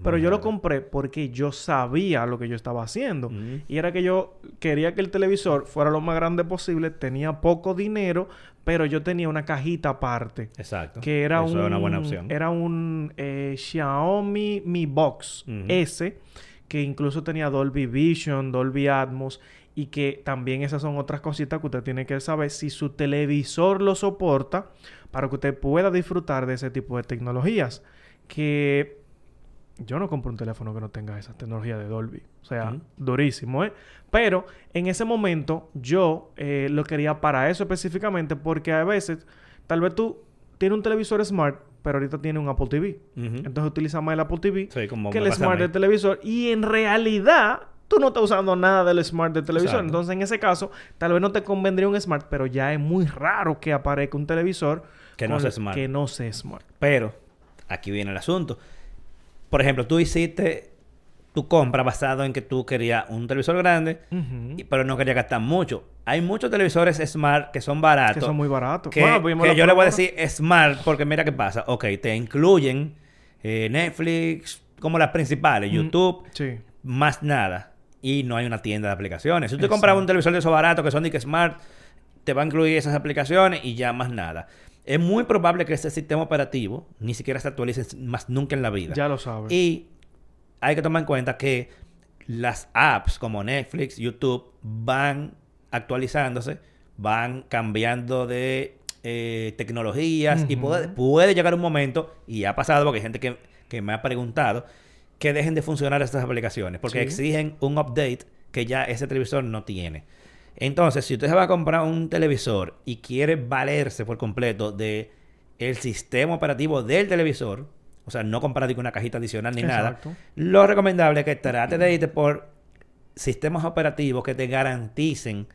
S2: Pero yo lo compré porque yo sabía lo que yo estaba haciendo. Y era que yo quería que el televisor fuera lo más grande posible, tenía poco dinero, pero yo tenía una cajita aparte.
S1: Exacto.
S2: Que era
S1: Eso
S2: un...
S1: una buena opción.
S2: Era un eh, Xiaomi Mi Box
S1: Ujú.
S2: S, que incluso tenía Dolby Vision, Dolby Atmos, y que también esas son otras cositas que usted tiene que saber si su televisor lo soporta para que usted pueda disfrutar de ese tipo de tecnologías. Que yo no compro un teléfono que no tenga esa tecnología de Dolby. O sea, durísimo, ¿eh? Pero en ese momento yo eh, lo quería para eso específicamente porque a veces, tal vez tú tienes un televisor smart, pero ahorita tienes un Apple TV. Entonces utiliza más el Apple TV
S1: Sí, como
S2: que el smart del televisor. Y en realidad, tú no estás usando nada del smart del televisor.
S1: Exacto.
S2: Entonces, en ese caso, tal vez no te convendría un smart, pero ya es muy raro que aparezca un televisor
S1: Que no sea smart.
S2: Que no sea smart.
S1: Pero aquí viene el asunto. Por ejemplo, tú hiciste tu compra basado en que tú querías un televisor grande, pero no querías gastar mucho. Hay muchos televisores smart que son baratos.
S2: Que son muy baratos.
S1: Que,
S2: Bueno, pues,
S1: que
S2: la
S1: yo le voy a decir smart porque mira qué pasa. Ok, te incluyen eh, Netflix como las principales,
S2: Mm,
S1: YouTube,
S2: Sí.
S1: más nada. Y no hay una tienda de aplicaciones. Si tú te compras un televisor de esos baratos que son de que Smart, te va a incluir esas aplicaciones y ya más nada. Es muy probable que ese sistema operativo ni siquiera se actualice más nunca en la vida.
S2: Ya lo sabes.
S1: Y hay que tomar en cuenta que las apps como Netflix, YouTube van actualizándose, van cambiando de eh, tecnologías y puede, puede llegar un momento, y ha pasado porque hay gente que, que me ha preguntado, que dejen de funcionar estas aplicaciones porque
S2: Sí.
S1: exigen un update que ya ese televisor no tiene. Entonces, si usted se va a comprar un televisor y quiere valerse por completo de el sistema operativo del televisor, o sea, no comprar con una cajita adicional ni nada, lo recomendable es que trate de irte por sistemas operativos que te garanticen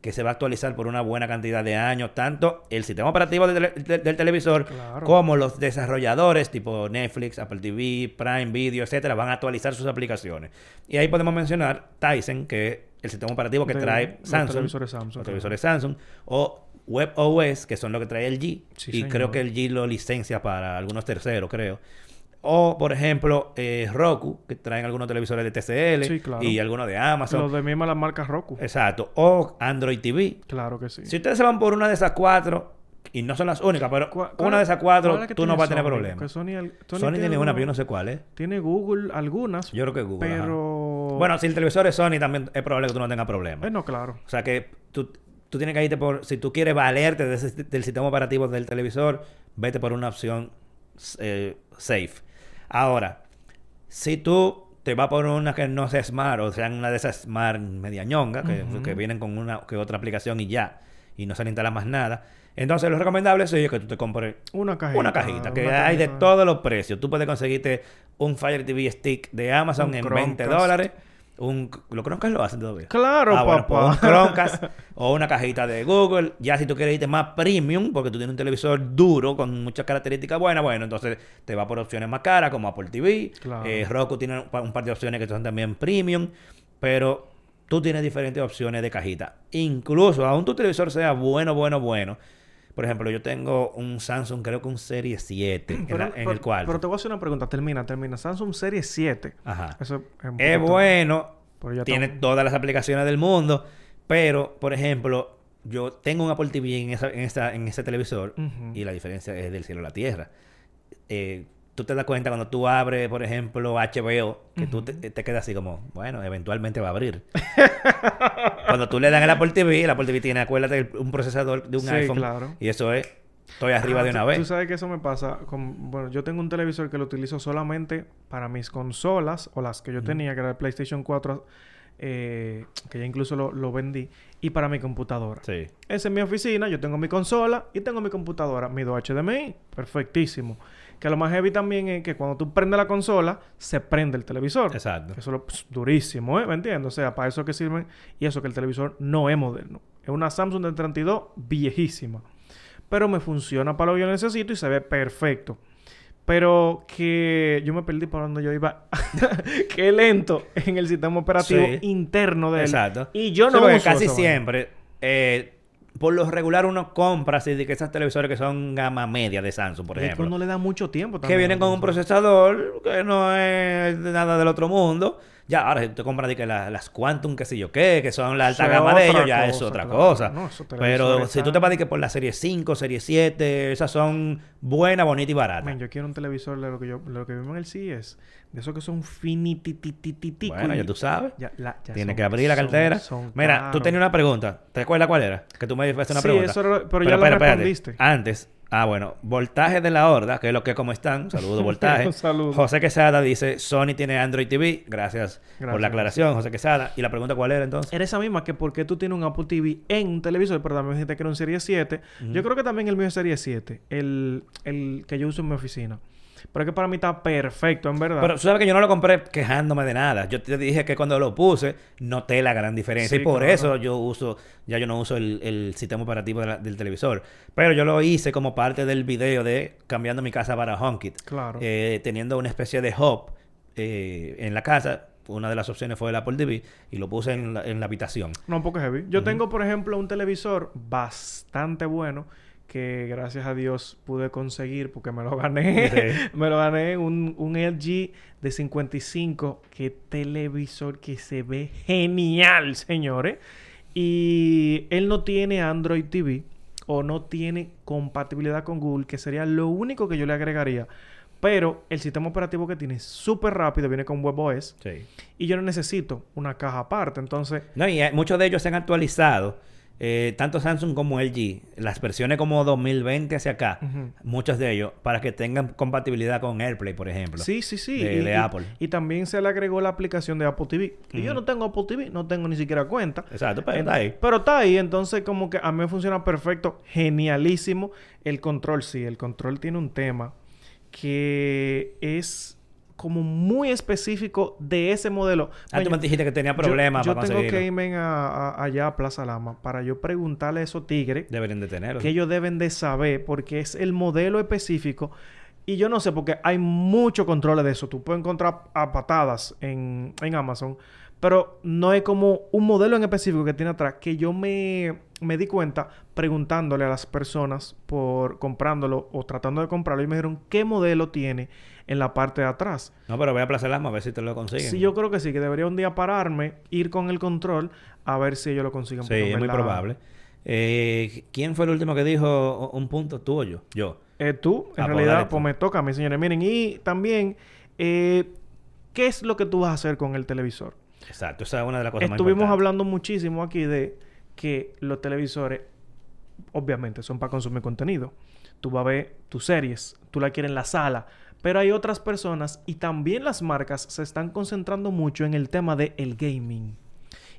S1: que se va a actualizar por una buena cantidad de años, tanto el sistema operativo del, tele- del- del televisor
S2: Claro.
S1: como los desarrolladores tipo Netflix, Apple TV, Prime Video, etcétera, van a actualizar sus aplicaciones. Y ahí podemos mencionar Tyson, que el sistema operativo que
S2: De
S1: trae
S2: los
S1: Samsung,
S2: televisores Samsung,
S1: los televisores Samsung, o WebOS, que son lo que trae el G,
S2: Sí,
S1: y
S2: señor.
S1: creo que el G lo licencia para algunos terceros, creo. O, por ejemplo, eh, Roku, que traen algunos televisores de TCL
S2: Sí, claro.
S1: y algunos de Amazon.
S2: Los de misma las marcas Roku.
S1: Exacto. O Android TV.
S2: Claro que sí.
S1: Si ustedes se van por una de esas cuatro, y no son las únicas, pero
S2: ¿Cuál- cuál-
S1: una de esas cuatro, tú no vas a tener problemas.
S2: Sony,
S1: tiene una, pero yo no sé cuál es.
S2: Tiene Google algunas.
S1: Yo creo que Google. ajá.
S2: pero...
S1: Bueno, si el televisor es Sony, también es probable que tú no tengas problemas.
S2: Eh, no, claro.
S1: O sea que tú, tú tienes que irte por, si tú quieres valerte de ese- del sistema operativo del televisor, vete por una opción eh, safe. Ahora, si tú te vas por una que no sea smart, o sea, una de esas smart media ñonga, que, que vienen con una que otra aplicación y ya, y no se le instala más nada, entonces lo recomendable es que tú te compres
S2: Una cajita.
S1: una cajita, que
S2: una
S1: hay de todos los precios. Tú puedes conseguirte un Fire TV Stick de Amazon
S2: Un
S1: en 20
S2: Chromecast.
S1: dólares. Un, ¿Lo Chromecast lo hacen todavía?
S2: Claro,
S1: Ah, bueno,
S2: papá.
S1: pues un Chromecast o una cajita de Google. Ya si tú quieres irte más premium, porque tú tienes un televisor duro con muchas características buenas, bueno, entonces te va por opciones más caras como Apple TV.
S2: Claro.
S1: Eh, Roku tiene un par de opciones que son también premium, pero tú tienes diferentes opciones de cajita. Incluso, aún tu televisor sea bueno, bueno, bueno. Por ejemplo, yo tengo un Samsung, creo que un Serie 7 en,
S2: Pero-
S1: la- en
S2: pero-
S1: el cual.
S2: Pero te voy a hacer una pregunta. Termina, termina. Samsung Serie 7.
S1: Ajá.
S2: Eso es,
S1: Es bueno,
S2: Pero
S1: tiene todas las aplicaciones del mundo, pero, por ejemplo, yo tengo un Apple TV en, esa, en, esa- en ese televisor y la diferencia es del cielo a la tierra. Eh, tú te das cuenta cuando tú abres, por ejemplo, HBO, que tú te, te quedas así como, bueno, eventualmente va a abrir. cuando tú le das el Apple TV, el Apple TV tiene, acuérdate, un procesador de un
S2: Sí,
S1: iPhone.
S2: claro.
S1: Y eso es, estoy arriba
S2: Ah,
S1: de una vez.
S2: Tú sabes que eso me pasa con... Bueno, yo tengo un televisor que lo utilizo solamente para mis consolas o las que yo tenía, que era el PlayStation 4, eh, que ya incluso lo, lo vendí, y para mi computadora.
S1: Sí.
S2: Esa es mi oficina, yo tengo mi consola y tengo mi computadora, mi 2 HDMI, perfectísimo. Que lo más heavy también es que cuando tú prendes la consola, se prende el televisor.
S1: Exacto.
S2: Eso es lo- pss, durísimo, ¿eh? ¿Me entiendes? O sea, para eso que sirven y eso que el televisor no es moderno. Es una Samsung del 32 viejísima. Pero me funciona para lo que yo necesito y se ve perfecto. Pero que yo me perdí por donde yo iba. Qué lento en el sistema operativo
S1: Sí.
S2: interno de él.
S1: Exacto.
S2: Y yo
S1: Sí,
S2: no uso
S1: casi siempre, eh, por lo regular uno compra así de que esos televisores que son gama media de Samsung, por ejemplo.
S2: uno le da mucho tiempo
S1: que vienen con un procesador que no es nada del otro mundo. Ya, ahora si tú compras de que la- las Quantum, qué sé yo qué, que son la alta gama de ellos, ya es otra
S2: claro.
S1: cosa.
S2: No,
S1: Pero si tú te vas de que por la serie 5, serie 7, esas son buenas, bonitas y baratas.
S2: Men, yo quiero un televisor de lo que yo, lo que vimos en el CES. De esos que son finitititititicos.
S1: Bueno, ya tú sabes.
S2: Ya, la- ya
S1: Tienes
S2: son-
S1: que abrir la cartera.
S2: son
S1: Mira, tú tenías una pregunta. ¿Te acuerdas cuál era? Que tú me hiciste una
S2: Sí,
S1: pregunta.
S2: eso era- pero ya la
S1: espérate.
S2: respondiste.
S1: Antes, ah, bueno, voltaje de la horda, que es lo que como están. Saludos, voltaje. José Quesada dice: Sony tiene Android TV. Gracias, por
S2: Gracias.
S1: la aclaración, José Quesada. Y la pregunta, ¿cuál era entonces?
S2: Era esa misma que por qué tú tienes un Apple TV en un televisor, pero también me dijiste que era un Serie 7. Yo creo que también el mío es Serie 7, el, el que yo uso en mi oficina. Pero es que para mí está perfecto, en verdad.
S1: Pero tú sabes que yo no lo compré quejándome de nada. Yo te dije que cuando lo puse, noté la gran diferencia.
S2: Sí,
S1: y por
S2: claro.
S1: eso yo uso, ya yo no uso el, el sistema operativo de la- del televisor. Pero yo lo hice como parte del video de cambiando mi casa para HomeKit.
S2: Claro.
S1: Eh, teniendo una especie de hub eh, en la casa. Una de las opciones fue el Apple TV y lo puse en la, en la habitación.
S2: No, poco heavy. Yo tengo, por ejemplo, un televisor bastante bueno que gracias a Dios pude conseguir porque me lo gané.
S1: Sí.
S2: me lo gané un, un LG de 55. Qué televisor que se ve genial, señores. Y él no tiene Android TV o no tiene compatibilidad con Google, que sería lo único que yo le agregaría. Pero el sistema operativo que tiene es súper rápido, viene con WebOS.
S1: Sí.
S2: Y yo no necesito una caja aparte. Entonces,
S1: No, y eh, muchos de ellos se han actualizado. Eh, tanto Samsung como LG, las versiones como 2020 hacia acá, muchos de ellos, para que tengan compatibilidad con AirPlay, por ejemplo.
S2: Sí, sí, sí.
S1: De,
S2: y,
S1: de
S2: y-
S1: Apple.
S2: Y también se le agregó la aplicación de Apple TV. Y yo no tengo Apple TV, no tengo ni siquiera cuenta.
S1: Exacto, pero está ahí.
S2: Pero está ahí, entonces como que a mí funciona perfecto, genialísimo. El control, sí, el control tiene un tema que es como muy específico de ese modelo.
S1: Ah, tú me dijiste que tenía
S2: yo-
S1: problemas
S2: yo,
S1: para
S2: tengo
S1: conseguirlo.
S2: que irme a- a- allá a Plaza Lama para yo preguntarle a esos tigres
S1: Deberían de tenerlo.
S2: que ellos deben de saber porque es el modelo específico y yo no sé porque hay mucho control de eso. Tú puedes encontrar a patadas en, en Amazon, pero no es como un modelo en específico que tiene atrás que yo me, me di cuenta preguntándole a las personas por comprándolo o tratando de comprarlo y me dijeron qué modelo tiene en la parte de atrás.
S1: No, pero voy a Plaza Lama a ver si te lo consiguen.
S2: Sí, yo creo que sí, que debería un día pararme, ir con el control a ver si ellos lo consiguen.
S1: Sí, es muy probable. Eh, ¿Quién fue el último que dijo un punto? ¿Tú o yo? Yo.
S2: Eh, tú, en
S1: Ah, pues
S2: realidad, pues me toca a mí, señores. Miren, y también, eh, ¿qué es lo que tú vas a hacer con el televisor?
S1: Exacto. Esa es una de las cosas más
S2: Estuvimos hablando muchísimo aquí de que los televisores, obviamente, son para consumir contenido. Tú vas a ver tus series, tú la quieres en la sala, pero hay otras personas y también las marcas se están concentrando mucho en el tema del el gaming.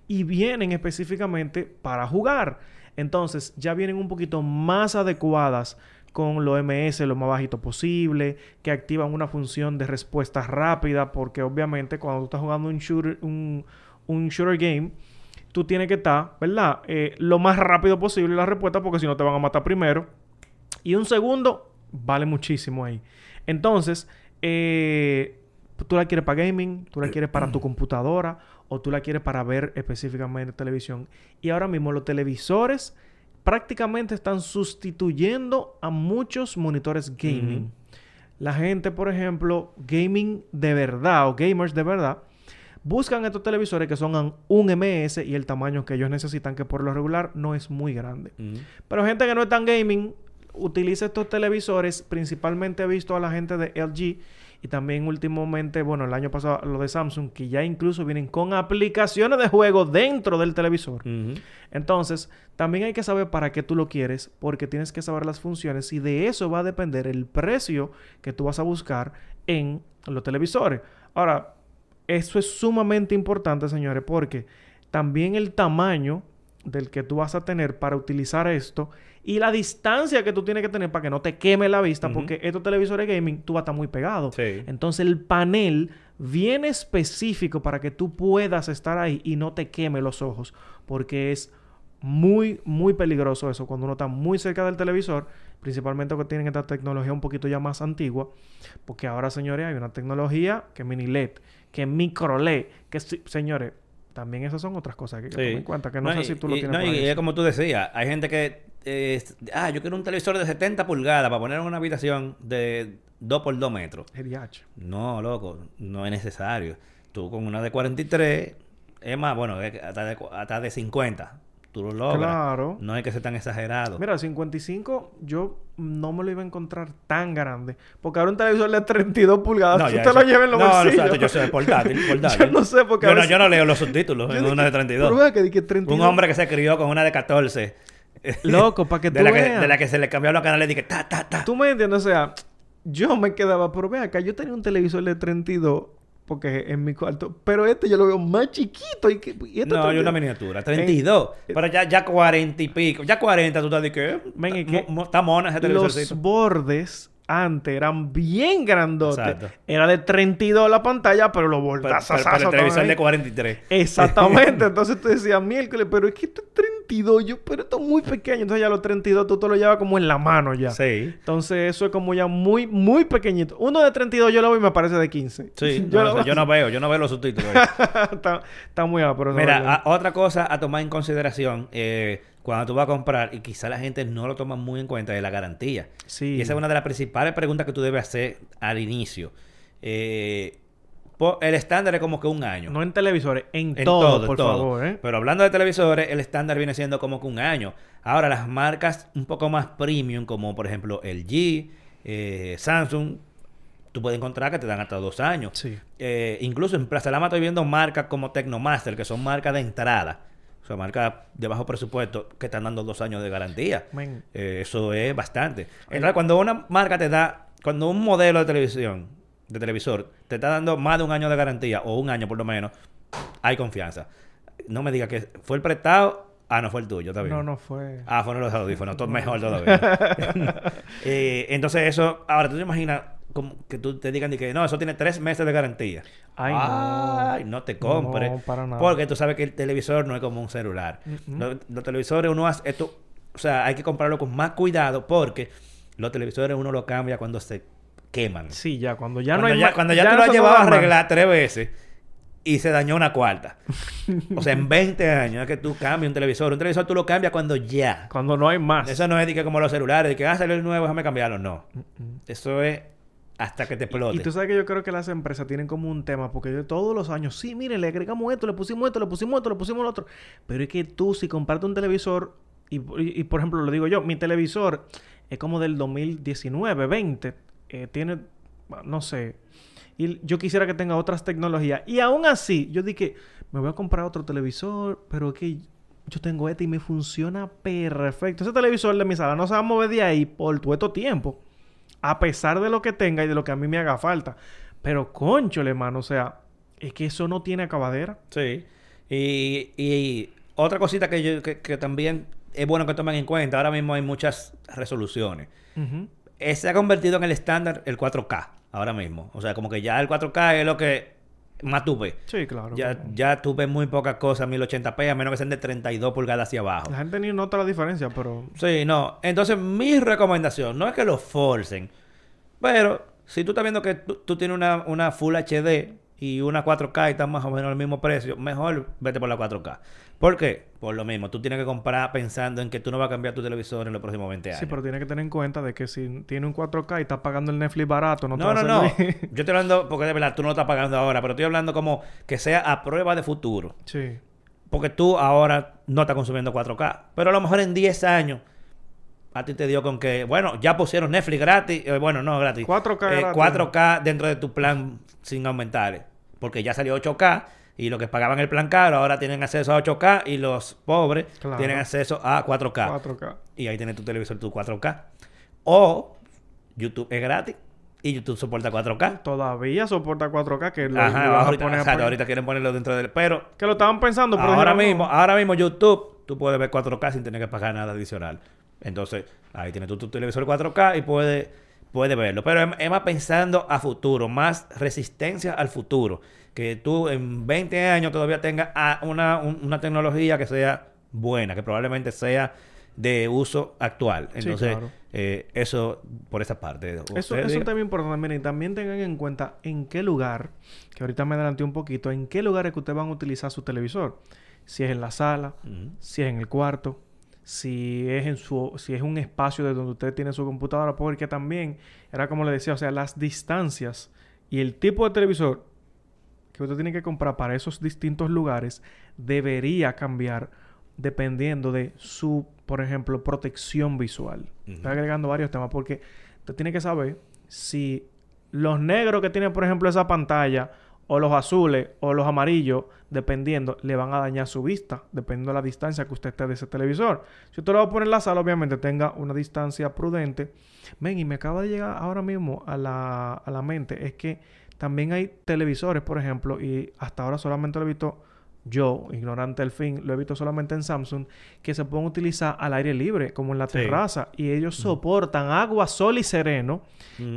S2: Y vienen específicamente para jugar. Entonces, ya vienen un poquito más adecuadas con lo MS lo más bajito posible, que activan una función de respuesta rápida, porque obviamente cuando tú estás jugando un shooter, un, un shooter game, tú tienes que estar, ¿verdad? Eh, lo más rápido posible la respuesta, porque si no te van a matar primero. Y un segundo vale muchísimo ahí. Entonces, eh, tú la quieres para gaming, tú la quieres para tu computadora o tú la quieres para ver específicamente televisión. Y ahora mismo los televisores prácticamente están sustituyendo a muchos monitores gaming. La gente, por ejemplo, gaming de verdad o gamers de verdad, buscan estos televisores que son un MS y el tamaño que ellos necesitan, que por lo regular no es muy grande.
S1: Mm.
S2: Pero gente que no es tan gaming utiliza estos televisores. Principalmente he visto a la gente de LG y también últimamente, bueno, el año pasado lo de Samsung, que ya incluso vienen con aplicaciones de juego dentro del televisor. Entonces, también hay que saber para qué tú lo quieres, porque tienes que saber las funciones y de eso va a depender el precio que tú vas a buscar en los televisores. Ahora, eso es sumamente importante, señores, porque también el tamaño del que tú vas a tener para utilizar esto y la distancia que tú tienes que tener para que no te queme la vista, porque estos televisores gaming tú vas a estar muy pegado.
S1: Sí.
S2: Entonces el panel viene específico para que tú puedas estar ahí y no te queme los ojos, porque es muy, muy peligroso eso cuando uno está muy cerca del televisor, principalmente que tienen esta tecnología un poquito ya más antigua, porque ahora, señores, hay una tecnología que es mini LED, que es micro LED, que señores, también esas son otras cosas que hay que
S1: Sí.
S2: tomar en cuenta, que no, sé
S1: y-
S2: si tú lo
S1: y-
S2: tienes
S1: no,
S2: por
S1: y
S2: ahí.
S1: como tú decías, hay gente que... eh, ah, yo quiero un televisor de 70 pulgadas para poner en una habitación de 2 por 2 metros.
S2: RDH.
S1: No, loco, no es necesario. Tú con una de 43, es más, bueno, hasta de, hasta de 50, tú lo logras.
S2: Claro.
S1: No hay que ser tan exagerado.
S2: Mira, 55 yo no me lo iba a encontrar tan grande. Porque ahora un televisor de 32 pulgadas,
S1: No, eso-
S2: lo llevas en los
S1: no, no,
S2: bolsillos.
S1: exacto, yo sé, portátil, portátil.
S2: yo no sé porque
S1: yo, no,
S2: veces-
S1: yo no leo los subtítulos en
S2: dije,
S1: una de
S2: Pero
S1: 32.
S2: vea que di que 32.
S1: Un hombre que se crió con una de 14.
S2: Loco, para que
S1: de
S2: tú
S1: la que,
S2: veas.
S1: de la que se le cambiaron los canales y que ta, ta, ta.
S2: Tú me entiendes, o sea, yo me quedaba, pero ve acá, yo tenía un televisor de 32 porque en mi cuarto, pero este yo lo veo más chiquito y, que, y este
S1: No,
S2: 32.
S1: una miniatura, 32. Pero ya, ya 40 y pico. Ya 40, tú estás de que.
S2: Men, es
S1: mo-
S2: que
S1: mo- Está mona ese
S2: los
S1: televisorcito.
S2: bordes antes eran bien grandotes.
S1: Exacto.
S2: Era de 32 la pantalla, pero los
S1: Pero,
S2: voltazos.
S1: pero- pero el televisor de 43.
S2: Exactamente. Entonces tú decías, miércoles, pero es que esto es 32. Yo, pero esto es muy pequeño. Entonces ya los 32 tú te lo llevas como en la mano ya.
S1: Sí.
S2: Entonces eso es como ya muy, muy pequeñito. Uno de 32 yo lo veo y me parece de 15.
S1: Sí,
S2: yo,
S1: no,
S2: lo
S1: yo veo, yo no veo los subtítulos.
S2: está, está muy pero
S1: Mira, a- otra cosa a tomar en consideración eh, cuando tú vas a comprar, y quizá la gente no lo toma muy en cuenta, es la garantía.
S2: Sí.
S1: Y esa es una de las principales preguntas que tú debes hacer al inicio. Eh, el estándar es como que un año.
S2: No en televisores, en,
S1: En
S2: todo,
S1: todo,
S2: por
S1: todo.
S2: favor, ¿eh?
S1: Pero hablando de televisores, el estándar viene siendo como que un año. Ahora, las marcas un poco más premium, como por ejemplo LG, eh, Samsung, tú puedes encontrar que te dan hasta dos años.
S2: Sí.
S1: Eh, incluso en Plaza Lama estoy viendo marcas como Tecnomaster, que son marcas de entrada. Sea, marcas de bajo presupuesto que están dando dos años de garantía. Eh, eso es bastante. Entonces, cuando una marca te da, cuando un modelo de televisión, de televisor, te está dando más de un año de garantía, o un año por lo menos, hay confianza. No me digas que fue el prestado, ah, no fue el tuyo, está bien.
S2: No, no fue.
S1: Ah, fueron los audífonos, todo mejor todavía. Eh, entonces, eso, ahora tú te imaginas como que tú te digan de que no, eso tiene tres meses de garantía.
S2: Ay, no.
S1: Ay, no te compres.
S2: No, para nada.
S1: Porque tú sabes que el televisor no es como un celular.
S2: Mm-mm.
S1: los, los televisores uno hace esto, o sea, hay que comprarlo con más cuidado porque los televisores uno lo cambia cuando se queman.
S2: Sí, ya, cuando ya
S1: cuando
S2: no hay
S1: ya, cuando ya,
S2: no
S1: tú lo has llevado a arreglar tres veces y se dañó una cuarta. o sea, en 20 años es que tú cambias un televisor. Un televisor tú lo cambias cuando ya.
S2: Cuando no hay más.
S1: Eso no es de que como los celulares, de que ah, salió el nuevo, déjame cambiarlo. No. Eso es hasta que te explote.
S2: Y tú sabes que yo creo que las empresas tienen como un tema, porque yo todos los años, sí, mire, le agregamos esto, le pusimos esto, le pusimos esto, le pusimos lo otro. Pero es que tú, si compartes un televisor, y, y- y, por ejemplo, lo digo yo, mi televisor es como del 2019, 20, eh, tiene, no sé, y yo quisiera que tenga otras tecnologías. Y aún así, yo dije, me voy a comprar otro televisor, pero es que yo tengo este y me funciona perfecto. Ese televisor de mi sala no se va a mover de ahí por todo este tiempo. A pesar de lo que tenga y de lo que a mí me haga falta. Pero conchole, mano, o sea, es que eso no tiene acabadera.
S1: Sí. Y, y otra cosita que, yo, que, que también es bueno que tomen en cuenta, ahora mismo hay muchas resoluciones. Eh, se ha convertido en el estándar el 4K, ahora mismo. O sea, como que ya el 4K es lo que más tú ves.
S2: Sí, claro.
S1: Ya,
S2: como-
S1: ya tú ves muy pocas cosas 1080p, a menos que sean de 32 pulgadas hacia abajo.
S2: La gente ni nota la diferencia, pero...
S1: Sí, no. Entonces, mi recomendación no es que lo forcen, pero si tú estás viendo que tú, tú tienes una, una Full HD y una 4K y están más o menos al mismo precio, mejor vete por la 4K. ¿Por qué? Por lo mismo, tú tienes que comprar pensando en que tú no vas a cambiar tu televisor en los próximos 20 años.
S2: Sí, pero tienes que tener en cuenta de que si tiene un 4K y estás pagando el Netflix barato, no, te
S1: No,
S2: va
S1: no,
S2: a
S1: no. Yo estoy hablando, porque de verdad tú no lo estás pagando ahora, pero estoy hablando como que sea a prueba de futuro.
S2: sí.
S1: Porque tú ahora no estás consumiendo 4K. Pero a lo mejor en 10 años a ti te dio con que, bueno, ya pusieron Netflix gratis. eh, bueno, no gratis.
S2: 4K
S1: Eh,
S2: gratis.
S1: 4K dentro de tu plan sin aumentar. Porque ya salió 8K y los que pagaban el plan caro ahora tienen acceso a 8K y los pobres
S2: Claro.
S1: tienen acceso a 4K.
S2: 4K.
S1: Y ahí tienes tu televisor, tu 4K. O YouTube es gratis y YouTube soporta 4K.
S2: Todavía soporta 4K, que lo,
S1: Ajá,
S2: lo van a
S1: ahorita,
S2: poner
S1: exacto, ahorita quieren ponerlo dentro del... Pero
S2: Que lo estaban pensando, pero
S1: ahora
S2: no.
S1: mismo, ahora mismo YouTube, tú puedes ver 4K sin tener que pagar nada adicional. Entonces, ahí tienes tú tu televisor 4K y puedes puede verlo. Pero es, más pensando a futuro, más resistencia al futuro. Que tú en 20 años todavía tengas ah, una, un- una tecnología que sea buena, que probablemente sea de uso actual.
S2: Sí,
S1: Entonces,
S2: claro.
S1: eh, eso por esa parte.
S2: Eso, eso
S1: diga.
S2: tema importante. Miren, y también tengan en cuenta en qué lugar, que ahorita me adelanté un poquito, en qué lugar es que ustedes van a utilizar su televisor. Si es en la sala, si es en el cuarto, si es en su, si es un espacio de donde usted tiene su computadora, porque también, era como le decía, o sea, las distancias y el tipo de televisor que usted tiene que comprar para esos distintos lugares debería cambiar dependiendo de su, por ejemplo, protección visual. Estoy agregando varios temas porque usted tiene que saber si los negros que tiene, por ejemplo, esa pantalla, o los azules, o los amarillos, dependiendo, le van a dañar su vista, dependiendo de la distancia que usted esté de ese televisor. Si usted lo va a poner en la sala, obviamente tenga una distancia prudente. Ven, y me acaba de llegar ahora mismo a la, a la mente, es que también hay televisores, por ejemplo, y hasta ahora solamente lo he visto yo, ignorante al fin, lo he visto solamente en Samsung, que se pueden utilizar al aire libre, como en la
S1: Sí.
S2: terraza, y ellos soportan agua, sol y sereno,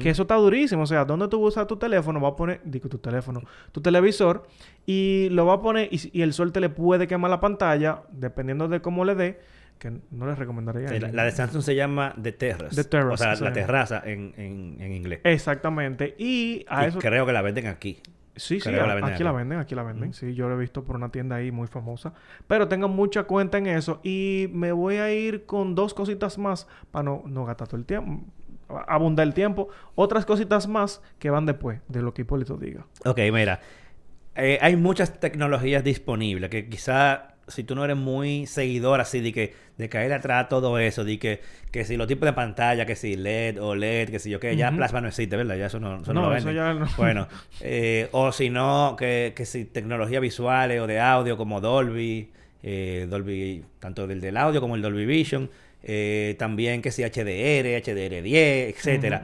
S2: que eso está durísimo. O sea, donde tú usas tu teléfono, va a poner, digo tu teléfono, tu televisor, y lo va a poner, y, y el sol te le puede quemar la pantalla, dependiendo de cómo le dé, que no les recomendaría.
S1: Sí, la, la de Samsung se llama The Terrace.
S2: The Terrace,
S1: O sea,
S2: sí.
S1: la terraza en, en, en inglés.
S2: Exactamente. Y a
S1: Y
S2: eso...
S1: creo que la venden aquí.
S2: Sí, sí,
S1: Creo la
S2: aquí la venden, aquí la venden. Sí, yo lo he visto por una tienda ahí muy famosa. Pero tengan mucha cuenta en eso. Y me voy a ir con dos cositas más para no, no gastar todo el tiempo, abundar el tiempo. Otras cositas más que van después de lo que Hipólito diga.
S1: Ok, mira. Eh, hay muchas tecnologías disponibles que quizá si tú no eres muy seguidor así de que de caer atrás todo eso, de que, que si los tipos de pantalla, que si LED o LED, que si yo qué, ya plasma no existe, ¿verdad? Ya eso no, eso no
S2: No,
S1: lo
S2: eso ya no.
S1: Bueno, eh, o si no, que, que si tecnología visuales o de audio como Dolby, eh, Dolby, tanto del del audio como el Dolby Vision, eh, también que si HDR, HDR10, etcétera.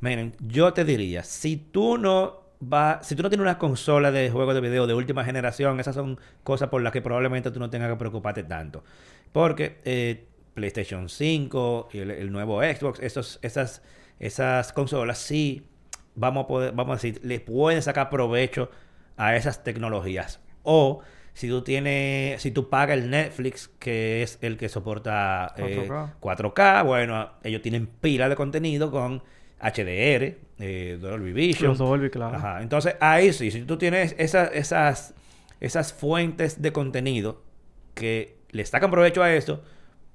S1: Miren, yo te diría, si tú no va, si tú no tienes una consola de juegos de video de última generación, esas son cosas por las que probablemente tú no tengas que preocuparte tanto. Porque eh, PlayStation 5 y el, el nuevo Xbox, esos, esas, esas consolas sí, vamos a poder, vamos a decir, le pueden sacar provecho a esas tecnologías. O si tú tienes, si tú pagas el Netflix, que es el que soporta eh,
S2: 4K.
S1: 4K, bueno, ellos tienen pila de contenido con HDR, eh, Dolby Vision.
S2: Los Dolby, claro.
S1: Ajá. Entonces, ahí sí, si tú tienes esas, esas, esas fuentes de contenido que le sacan provecho a eso,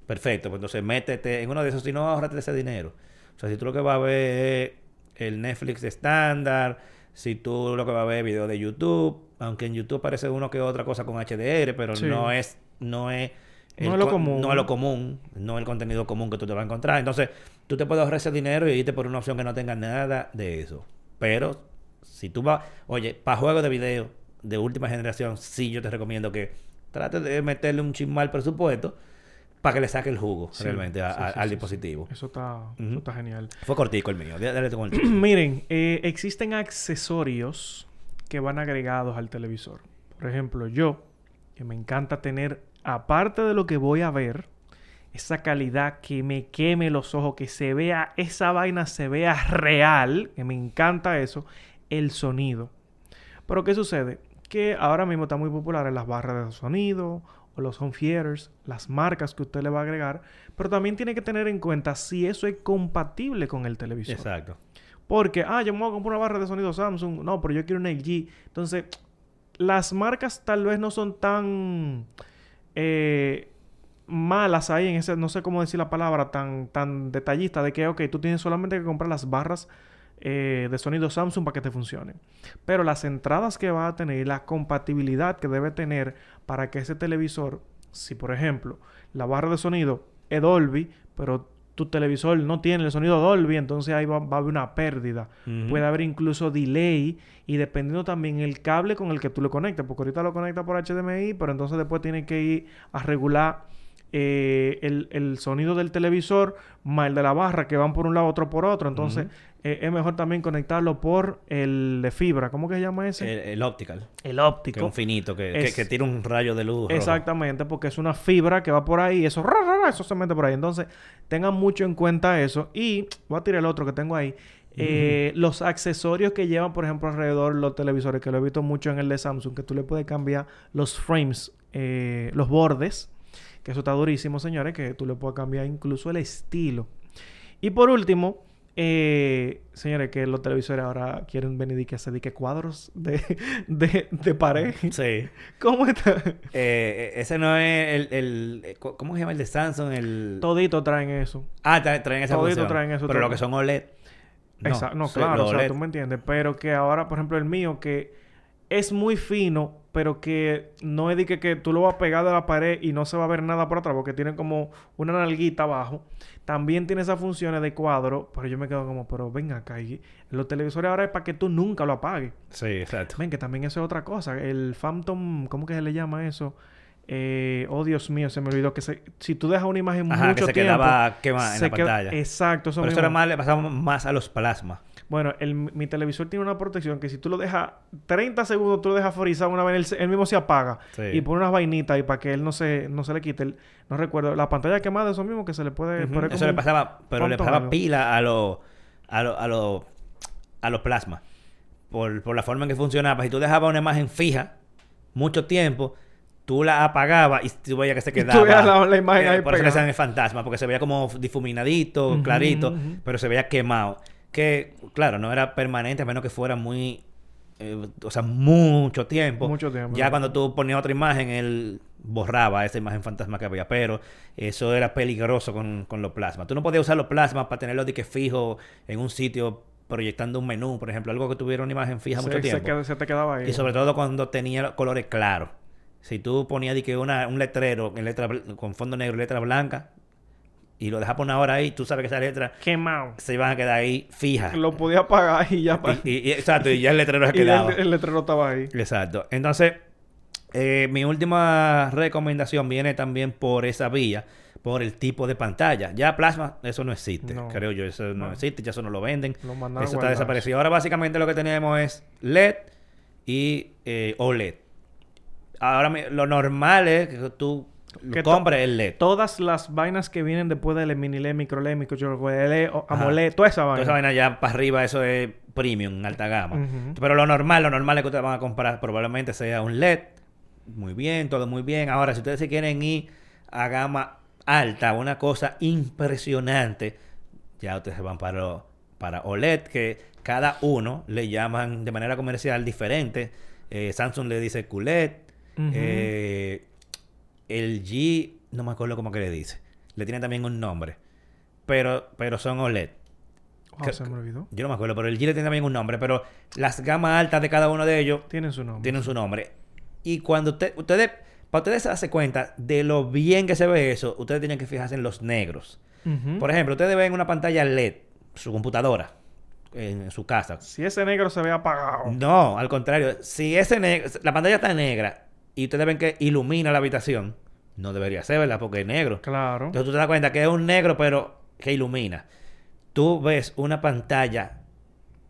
S1: perfecto. Pues entonces métete en uno de esos, si no, ahorrate ese dinero. O sea, si tú lo que vas a ver es el Netflix estándar, si tú lo que vas a ver es video de YouTube, aunque en YouTube aparece uno que otra cosa con HDR, pero
S2: Sí.
S1: no es, no es
S2: No es lo común.
S1: No es lo común, no es el contenido común que tú te vas a encontrar. Entonces, tú te puedes ahorrar ese dinero y irte por una opción que no tenga nada de eso. Pero, si tú vas, oye, para juegos de video de última generación, sí yo te recomiendo que trates de meterle un chismal presupuesto para que le saque el jugo
S2: Sí,
S1: realmente a-
S2: sí,
S1: a-
S2: sí,
S1: al dispositivo.
S2: Eso está, eso está genial.
S1: Fue cortico el mío. Dale con el.
S2: Miren, eh, existen accesorios que van agregados al televisor. Por ejemplo, yo, que me encanta tener, aparte de lo que voy a ver, esa calidad que me queme los ojos, que se vea, esa vaina se vea real, que me encanta eso, el sonido. Pero ¿qué sucede? Que ahora mismo está muy popular en las barras de sonido o los home theaters, las marcas que usted le va a agregar, pero también tiene que tener en cuenta si eso es compatible con el televisor.
S1: Exacto.
S2: Porque, ah, yo me voy a comprar una barra de sonido Samsung. No, pero yo quiero una LG. Entonces, las marcas tal vez no son tan eh, malas ahí en ese, no sé cómo decir la palabra, tan, tan detallista de que, ok, tú tienes solamente que comprar las barras eh, de sonido Samsung para que te funcionen. Pero las entradas que va a tener y la compatibilidad que debe tener para que ese televisor, si por ejemplo la barra de sonido es Dolby, pero tu televisor no tiene el sonido Dolby, entonces ahí va, va a haber una pérdida. Puede haber incluso delay y dependiendo también el cable con el que tú lo conectes, porque ahorita lo conectas por HDMI, pero entonces después tienes que ir a regular eh, el, el sonido del televisor más el de la barra que van por un lado, otro por otro. Entonces eh, es mejor también conectarlo por el de fibra. ¿Cómo que se llama ese?
S1: El, el optical.
S2: El
S1: Que
S2: óptico.
S1: es un finito, que,
S2: Es-
S1: que, que tira un rayo de luz. rojo.
S2: Exactamente, porque es una fibra que va por ahí, eso, ra, ra, ra, eso se mete por ahí. Entonces, tengan mucho en cuenta eso. Y voy a tirar el otro que tengo ahí. Eh, Los accesorios que llevan, por ejemplo, alrededor los televisores, que lo he visto mucho en el de Samsung, que tú le puedes cambiar los frames, eh, los bordes, que eso está durísimo, señores, que tú le puedes cambiar incluso el estilo. Y por último, eh, señores, que los televisores ahora quieren venir y que se dedique cuadros de, de, de pared.
S1: Sí.
S2: ¿Cómo está?
S1: Eh, ese no es el, el- eh, ¿Cómo se llama el de Samsung? El...
S2: Todito traen eso.
S1: Ah, tra- traen esa
S2: Todito
S1: función.
S2: traen eso,
S1: Pero lo que son OLED.
S2: Exacto. No, claro, o sea, tú me entiendes. Pero que ahora, por ejemplo, el mío, que es muy fino, pero que no es de que, que tú lo vas a pegar de la pared y no se va a ver nada por atrás, porque tiene como una nalguita abajo. También tiene esas funciones de cuadro, pero yo me quedo como, pero ven acá. Y los televisores ahora es para que tú nunca lo apagues.
S1: Sí, exacto.
S2: Ven, que también eso es otra cosa. El Phantom, ¿cómo que se le llama eso? Eh, oh, Dios mío, se me olvidó que se- si tú dejas una imagen
S1: Ajá,
S2: mucho
S1: que se
S2: tiempo...
S1: quedaba quemada en la
S2: queda-
S1: pantalla.
S2: Exacto, eso
S1: Pero eso era más, le pasaba más a los plasmas.
S2: Bueno, el, mi televisor tiene una protección que si tú lo dejas 30 segundos, tú lo dejas frizado una vez, él, él mismo se apaga.
S1: Sí.
S2: Y pone unas vainitas y para que él no se, no se le quite. el- no recuerdo. La pantalla quemada, eso mismo que se le puede
S1: Eso le pasaba, pero le pasaba
S2: algo.
S1: pila a los a los a los a los plasmas. Por, por la forma en que funcionaba. Si tú dejabas una imagen fija mucho tiempo, tú la apagabas y tú veías que se
S2: tú
S1: quedaba.
S2: veías la- la imagen
S1: Eh,
S2: ahí
S1: Por eso decían el fantasma, porque se veía como difuminadito, clarito, pero se veía quemado. Que, claro, no era permanente, a menos que fuera muy. eh, o sea, mucho tiempo.
S2: Mucho tiempo.
S1: Ya cuando tú ponías otra imagen, él borraba esa imagen fantasma que había. Pero eso era peligroso con, con los plasmas. Tú no podías usar los plasmas para tenerlos de que fijo en un sitio proyectando un menú, por ejemplo, algo que tuviera una imagen fija mucho tiempo.
S2: queda- se te quedaba ahí.
S1: Y sobre todo cuando tenía colores claros. Si tú ponías de que una, un letrero en letra, con fondo negro y letra blanca y lo dejas por una hora ahí, tú sabes que esa letra
S2: Quemado.
S1: se iban a quedar ahí fijas.
S2: Lo podía apagar y ya...
S1: Y, y- y- exacto, y ya el letrero se
S2: y el,
S1: quedaba.
S2: el letrero estaba ahí.
S1: Exacto. Entonces, eh, mi última recomendación viene también por esa vía, por el tipo de pantalla. Ya plasma, eso no existe,
S2: No.
S1: creo yo, eso no,
S2: No.
S1: existe, ya eso no lo venden.
S2: Lo mandaron
S1: Eso está desaparecido. Ahora básicamente lo que tenemos es LED y eh, OLED. Ahora lo normal es que tú
S2: Que
S1: compres el LED.
S2: Todas las vainas que vienen después del mini LED, micro LED, micro LED. AMOLED, toda esa
S1: Toda
S2: vaina.
S1: esa vaina ya para arriba, eso es premium, alta gama. Pero lo normal, lo normal es que ustedes van a comprar probablemente sea un LED. Muy bien, todo muy bien. Ahora, si ustedes se quieren ir a gama alta, una cosa impresionante, ya ustedes se van para, lo- para OLED, que cada uno le llaman de manera comercial diferente. Eh, Samsung le dice QLED. Eh, el G, no me acuerdo cómo que le dice. Le tiene también un nombre. Pero, pero son OLED.
S2: Ah, se me olvidó.
S1: Yo no me acuerdo, pero el G le tiene también un nombre. Pero las gamas altas de cada uno de ellos
S2: Tienen su nombre.
S1: tienen su nombre. Y cuando usted, ustedes, para ustedes darse cuenta de lo bien que se ve eso, ustedes tienen que fijarse en los negros. Por ejemplo, ustedes ven una pantalla LED, su computadora, en su casa.
S2: Si ese negro se ve apagado.
S1: No, al contrario. Si ese ne- la pantalla está negra y ustedes ven que ilumina la habitación, no debería ser, ¿verdad? Porque es negro.
S2: Claro.
S1: Entonces tú te das cuenta que es un negro, pero que ilumina. Tú ves una pantalla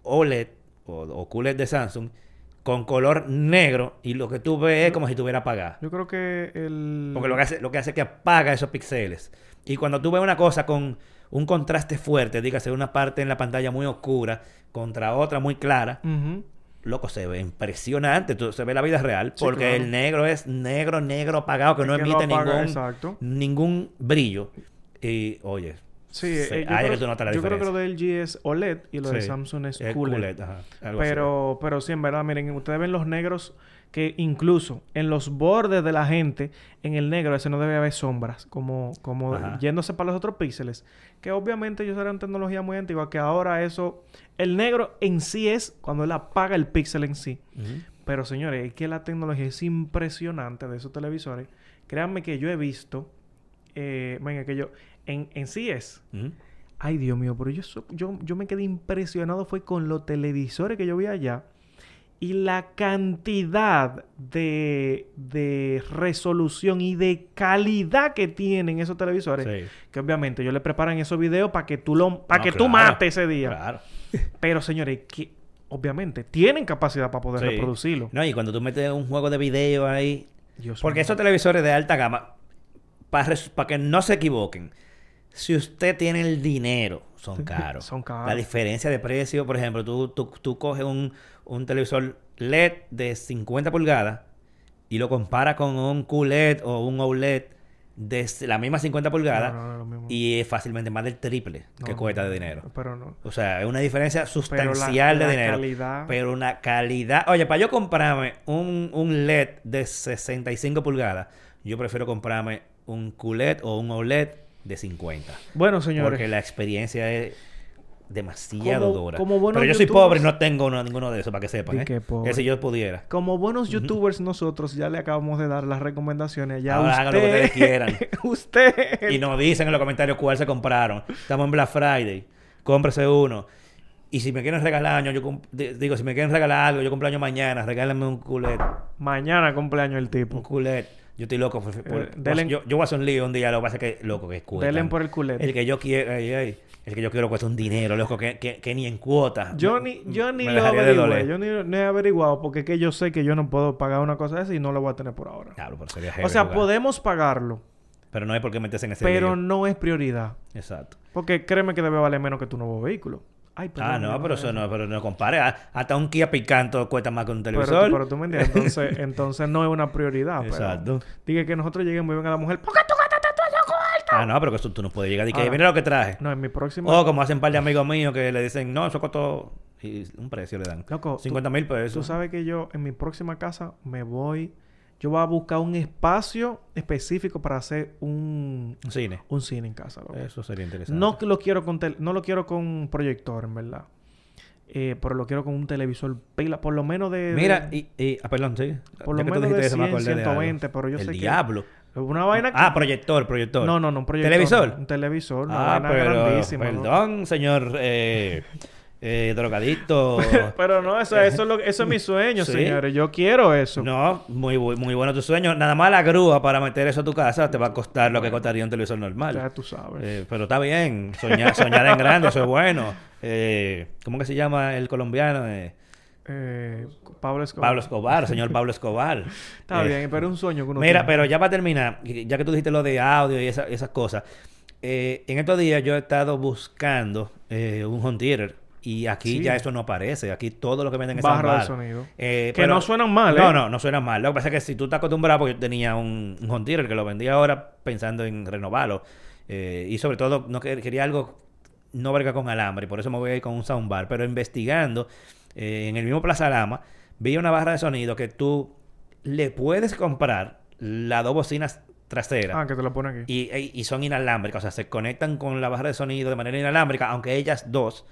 S1: OLED o, o QLED de Samsung con color negro y lo que tú ves es como si estuviera apagada.
S2: Yo creo que el...
S1: Porque lo que hace, lo que hace es que apaga esos píxeles. Y cuando tú ves una cosa con un contraste fuerte, dígase una parte en la pantalla muy oscura contra otra muy clara. Loco, se ve impresionante. Tú- se ve la vida real.
S2: Sí,
S1: Porque
S2: claro.
S1: el negro es negro, negro apagado, que
S2: Es
S1: no
S2: que no
S1: emite
S2: apaga,
S1: ningún,
S2: exacto.
S1: ningún brillo. Y, oye,
S2: Sí,
S1: se-
S2: eh, yo, creo,
S1: que tú notas la
S2: yo creo que lo del G es OLED y lo de. Samsung es
S1: Es
S2: QLED.
S1: QLED, ajá, algo así.
S2: Pero, pero sí, en verdad, miren, ustedes ven los negros que incluso en los bordes de la gente, en el negro ese no debe haber sombras, como, como
S1: Ajá.
S2: yéndose para los otros píxeles. Que obviamente ellos eran tecnología muy antigua, que ahora eso, el negro en sí es cuando él apaga el píxel en sí. Pero señores, es que la tecnología es impresionante de esos televisores. Créanme que yo he visto, eh, venga, que yo, en, en CS,
S1: Ujú.
S2: Ay, Dios mío, pero yo, yo, yo me quedé impresionado fue con los televisores que yo vi allá y la cantidad de, de resolución y de calidad que tienen esos televisores.
S1: Sí.
S2: Que obviamente ellos le preparan esos videos para que tú lo para
S1: No,
S2: que tú mates ese día.
S1: Claro.
S2: Pero señores, que obviamente tienen capacidad para poder
S1: Sí.
S2: reproducirlo.
S1: No, y cuando tú metes un juego de video ahí.
S2: Dios
S1: Porque
S2: mío.
S1: esos televisores de alta gama, para que no se equivoquen, si usted tiene el dinero, son caros.
S2: Son caros.
S1: La diferencia de precio, por ejemplo, tú, tú, tú coges un, un televisor LED de 50 pulgadas y lo comparas con un QLED o un OLED de la misma 50 pulgadas
S2: No, no, no, lo mismo.
S1: y es fácilmente más del triple que cuesta de dinero.
S2: Pero no.
S1: O sea, es una diferencia
S2: la-
S1: sustancial
S2: la
S1: de dinero.
S2: calidad-
S1: Pero una calidad. Oye, para yo comprarme un, un LED de 65 pulgadas, yo prefiero comprarme un QLED o un OLED de 50.
S2: Bueno, señores.
S1: Porque la experiencia es demasiado
S2: Como-
S1: dura.
S2: como buenos
S1: Pero yo soy pobre y no tengo uno- ninguno de esos, para que sepan. ¿eh?
S2: que
S1: si yo pudiera.
S2: Como buenos youtubers nosotros ya le acabamos de dar las recomendaciones. Ya
S1: Ahora hagan lo que ustedes quieran.
S2: usted...
S1: Y nos dicen en los comentarios cuál se compraron. Estamos en Black Friday. Cómprese uno. Y si me quieren regalar año, yo digo, si me quieren regalar algo, yo cumpleaños mañana, regálenme un culet.
S2: Mañana cumpleaños el
S1: Un
S2: tipo.
S1: culet. Yo estoy loco. por- por-
S2: Eh, delen-
S1: yo, yo voy a hacer un lío un día, lo que pasa es que, loco, que cuesta.
S2: Delen por el culete.
S1: El que yo quiero, ay, ay, el que yo quiero cuesta un dinero, loco, que, que, que ni en cuota.
S2: Yo ni, yo ni lo
S1: doler.
S2: Yo ni, ni he averiguado porque es que yo sé que yo no puedo pagar una cosa de esa y no la voy a tener por ahora.
S1: Diablo, pero sería
S2: o sea,
S1: jugar.
S2: podemos pagarlo,
S1: Pero no hay por qué meterse en ese
S2: pero
S1: lío.
S2: no es prioridad.
S1: Exacto.
S2: Porque créeme que debe valer menos que tu nuevo vehículo. Ay,
S1: Ah, no, pero eso no, pero no compare. Ah, Hasta un Kia Picanto cuesta más que un
S2: Pero,
S1: televisor.
S2: pero tú me entiendes. Entonces, entonces no es una prioridad. pero
S1: Exacto.
S2: Dije que nosotros lleguemos y venga la mujer. ¿Por qué tú gastaste todo ese cuarto?
S1: Ah, no, pero que eso tú no puedes llegar y que mira lo que traje.
S2: No, en mi próxima...
S1: O como hacen un par de amigos míos que le dicen, no, eso costó. Y un precio le dan.
S2: Loco,
S1: 50 mil pesos.
S2: Tú sabes que yo en mi próxima casa me voy... Yo voy a buscar un espacio específico para hacer un,
S1: Un cine.
S2: un cine en casa. loco.
S1: Eso sería interesante.
S2: No lo quiero con tel- no lo quiero con proyector, en verdad. Eh, pero lo quiero con un televisor pila, por lo menos de...
S1: Mira,
S2: de-
S1: y, y- ah, perdón, sí.
S2: Por lo menos de
S1: eso, me
S2: 100,
S1: acordé de algo.
S2: 120, pero yo
S1: El
S2: sé que-
S1: diablo.
S2: Una vaina que...
S1: Ah, proyector, proyector.
S2: No, no, no, un proyector.
S1: ¿Televisor?
S2: Un televisor, una
S1: Ah,
S2: vaina
S1: pero,
S2: grandísima. ¿no?
S1: perdón, señor eh, eh, drogadicto.
S2: Pero no, eso, eso, es lo- eso es mi sueño,
S1: Sí.
S2: señores. Yo quiero eso.
S1: No, muy, muy bueno tu sueño. Nada más la grúa para meter eso a tu casa te va a costar lo que costaría un televisor normal.
S2: Ya tú sabes.
S1: Eh, pero está bien, soñar, soñar en grande, eso es bueno. Eh, ¿Cómo que se llama el colombiano? Eh,
S2: Eh, Pablo Escobar.
S1: Pablo Escobar, señor Pablo Escobar.
S2: Está
S1: Eh,
S2: bien, pero es un sueño que uno
S1: Mira,
S2: tiene.
S1: pero ya para terminar, ya que tú dijiste lo de audio y esa- esas cosas, eh, en estos días yo he estado buscando un home theater y aquí
S2: Sí.
S1: ya eso no aparece. Aquí todo lo que venden es
S2: Barra de sonido.
S1: Eh,
S2: Que no suenan mal,
S1: No,
S2: ¿eh?
S1: no, no suenan mal. Lo que pasa es que si tú estás acostumbrado, porque yo tenía un, un home theater que lo vendía ahora pensando en renovarlo. eh, y sobre todo, no quer- quería algo no verga con alambre, y por eso me voy a ir con un soundbar. Pero investigando, eh, en el mismo Plaza Lama, vi una barra de sonido que tú le puedes comprar las dos bocinas traseras.
S2: Ah, que te lo pone aquí.
S1: Y, y- y son inalámbricas, o sea, se conectan con la barra de sonido de manera inalámbrica, aunque ellas dos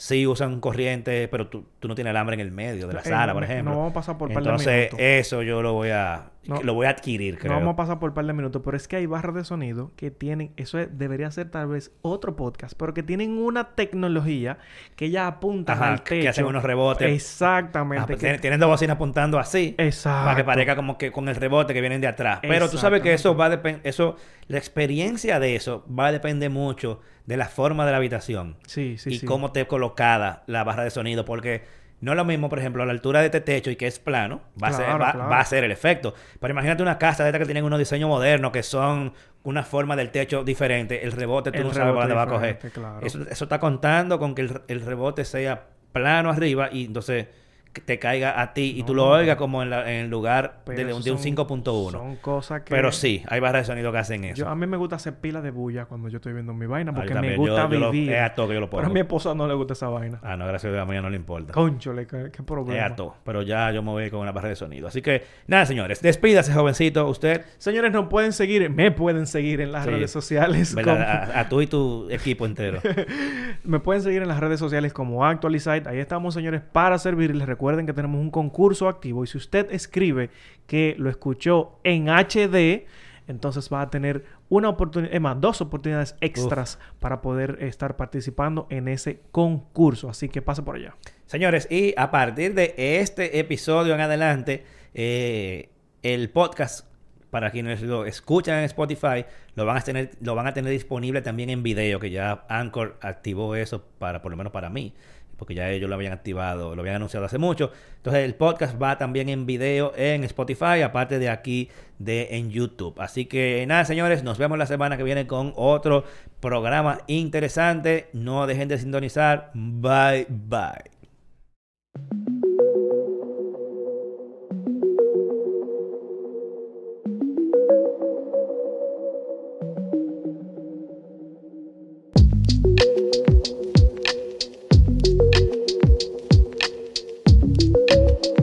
S1: sí usan corriente, pero tú, tú no tienes alambre en el medio de la
S2: Eh,
S1: sala, por ejemplo.
S2: no vamos a pasar por par de
S1: Entonces,
S2: minutos.
S1: eso yo lo voy a
S2: No.
S1: lo voy a adquirir, creo.
S2: No vamos a pasar por un par de minutos, pero es que hay barras de sonido que tienen, eso es- debería ser tal vez otro podcast, pero que tienen una tecnología que ya apuntan
S1: Ajá,
S2: al
S1: que hacen unos rebotes.
S2: Exactamente.
S1: Ah, pues
S2: que-
S1: tienen, dos bocinas apuntando así.
S2: Exacto.
S1: Para que parezca como que con el rebote que vienen de atrás. Pero tú sabes que eso va a depender, eso, la experiencia de eso va a depender mucho de la forma de la habitación.
S2: Sí, sí,
S1: y
S2: sí.
S1: cómo te colocada la barra de sonido. Porque no es lo mismo, por ejemplo, a la altura de este techo y que es plano, va, a, ser, va,
S2: claro.
S1: va a ser el efecto. Pero imagínate una casa de estas que tienen unos diseños modernos que son una forma del techo diferente. El rebote tú
S2: El
S1: no sabes dónde va a coger.
S2: claro.
S1: Eso, eso está contando con que el, el rebote sea plano arriba y entonces te caiga a ti y tú lo oigas como en, la- en el lugar de, de un
S2: son-
S1: 5.1.
S2: Son cosas que...
S1: Pero sí, hay barras de sonido que hacen eso.
S2: Yo, a mí me gusta hacer pila de bulla cuando yo estoy viendo mi vaina porque me gusta
S1: Yo- yo lo-
S2: vivir.
S1: es a todo que yo lo
S2: Pero a
S1: pongo.
S2: mi esposa no le gusta esa vaina.
S1: Ah, no, gracias a Dios, a mí no le importa.
S2: Conchole, qué, qué
S1: Es
S2: problema.
S1: a todo. Pero ya yo me voy con una barra de sonido. Así que, nada, señores. Despídase, jovencito. Usted,
S2: Señores, nos pueden seguir, me pueden seguir en las
S1: Sí.
S2: redes sociales.
S1: ¿verdad?
S2: como-
S1: A, a tú y tu equipo entero.
S2: me pueden seguir en las redes sociales como Actualizite. Ahí estamos, señores, para servirles. Recuerden que tenemos un concurso activo y si usted escribe que lo escuchó en HD, entonces va a tener una oportunidad, es más, dos oportunidades extras para poder estar participando en ese concurso. Así que pase por allá.
S1: Señores, y a partir de este episodio en adelante, eh, el podcast, para quienes lo escuchan en Spotify, lo van a tener, lo van a tener disponible también en video, que ya Anchor activó eso para, por lo menos para mí, porque ya ellos lo habían activado, lo habían anunciado hace mucho. Entonces el podcast va también en video en Spotify, aparte de aquí de en YouTube. Así que nada, señores, nos vemos la semana que viene con otro programa interesante. No dejen de sintonizar. Bye bye.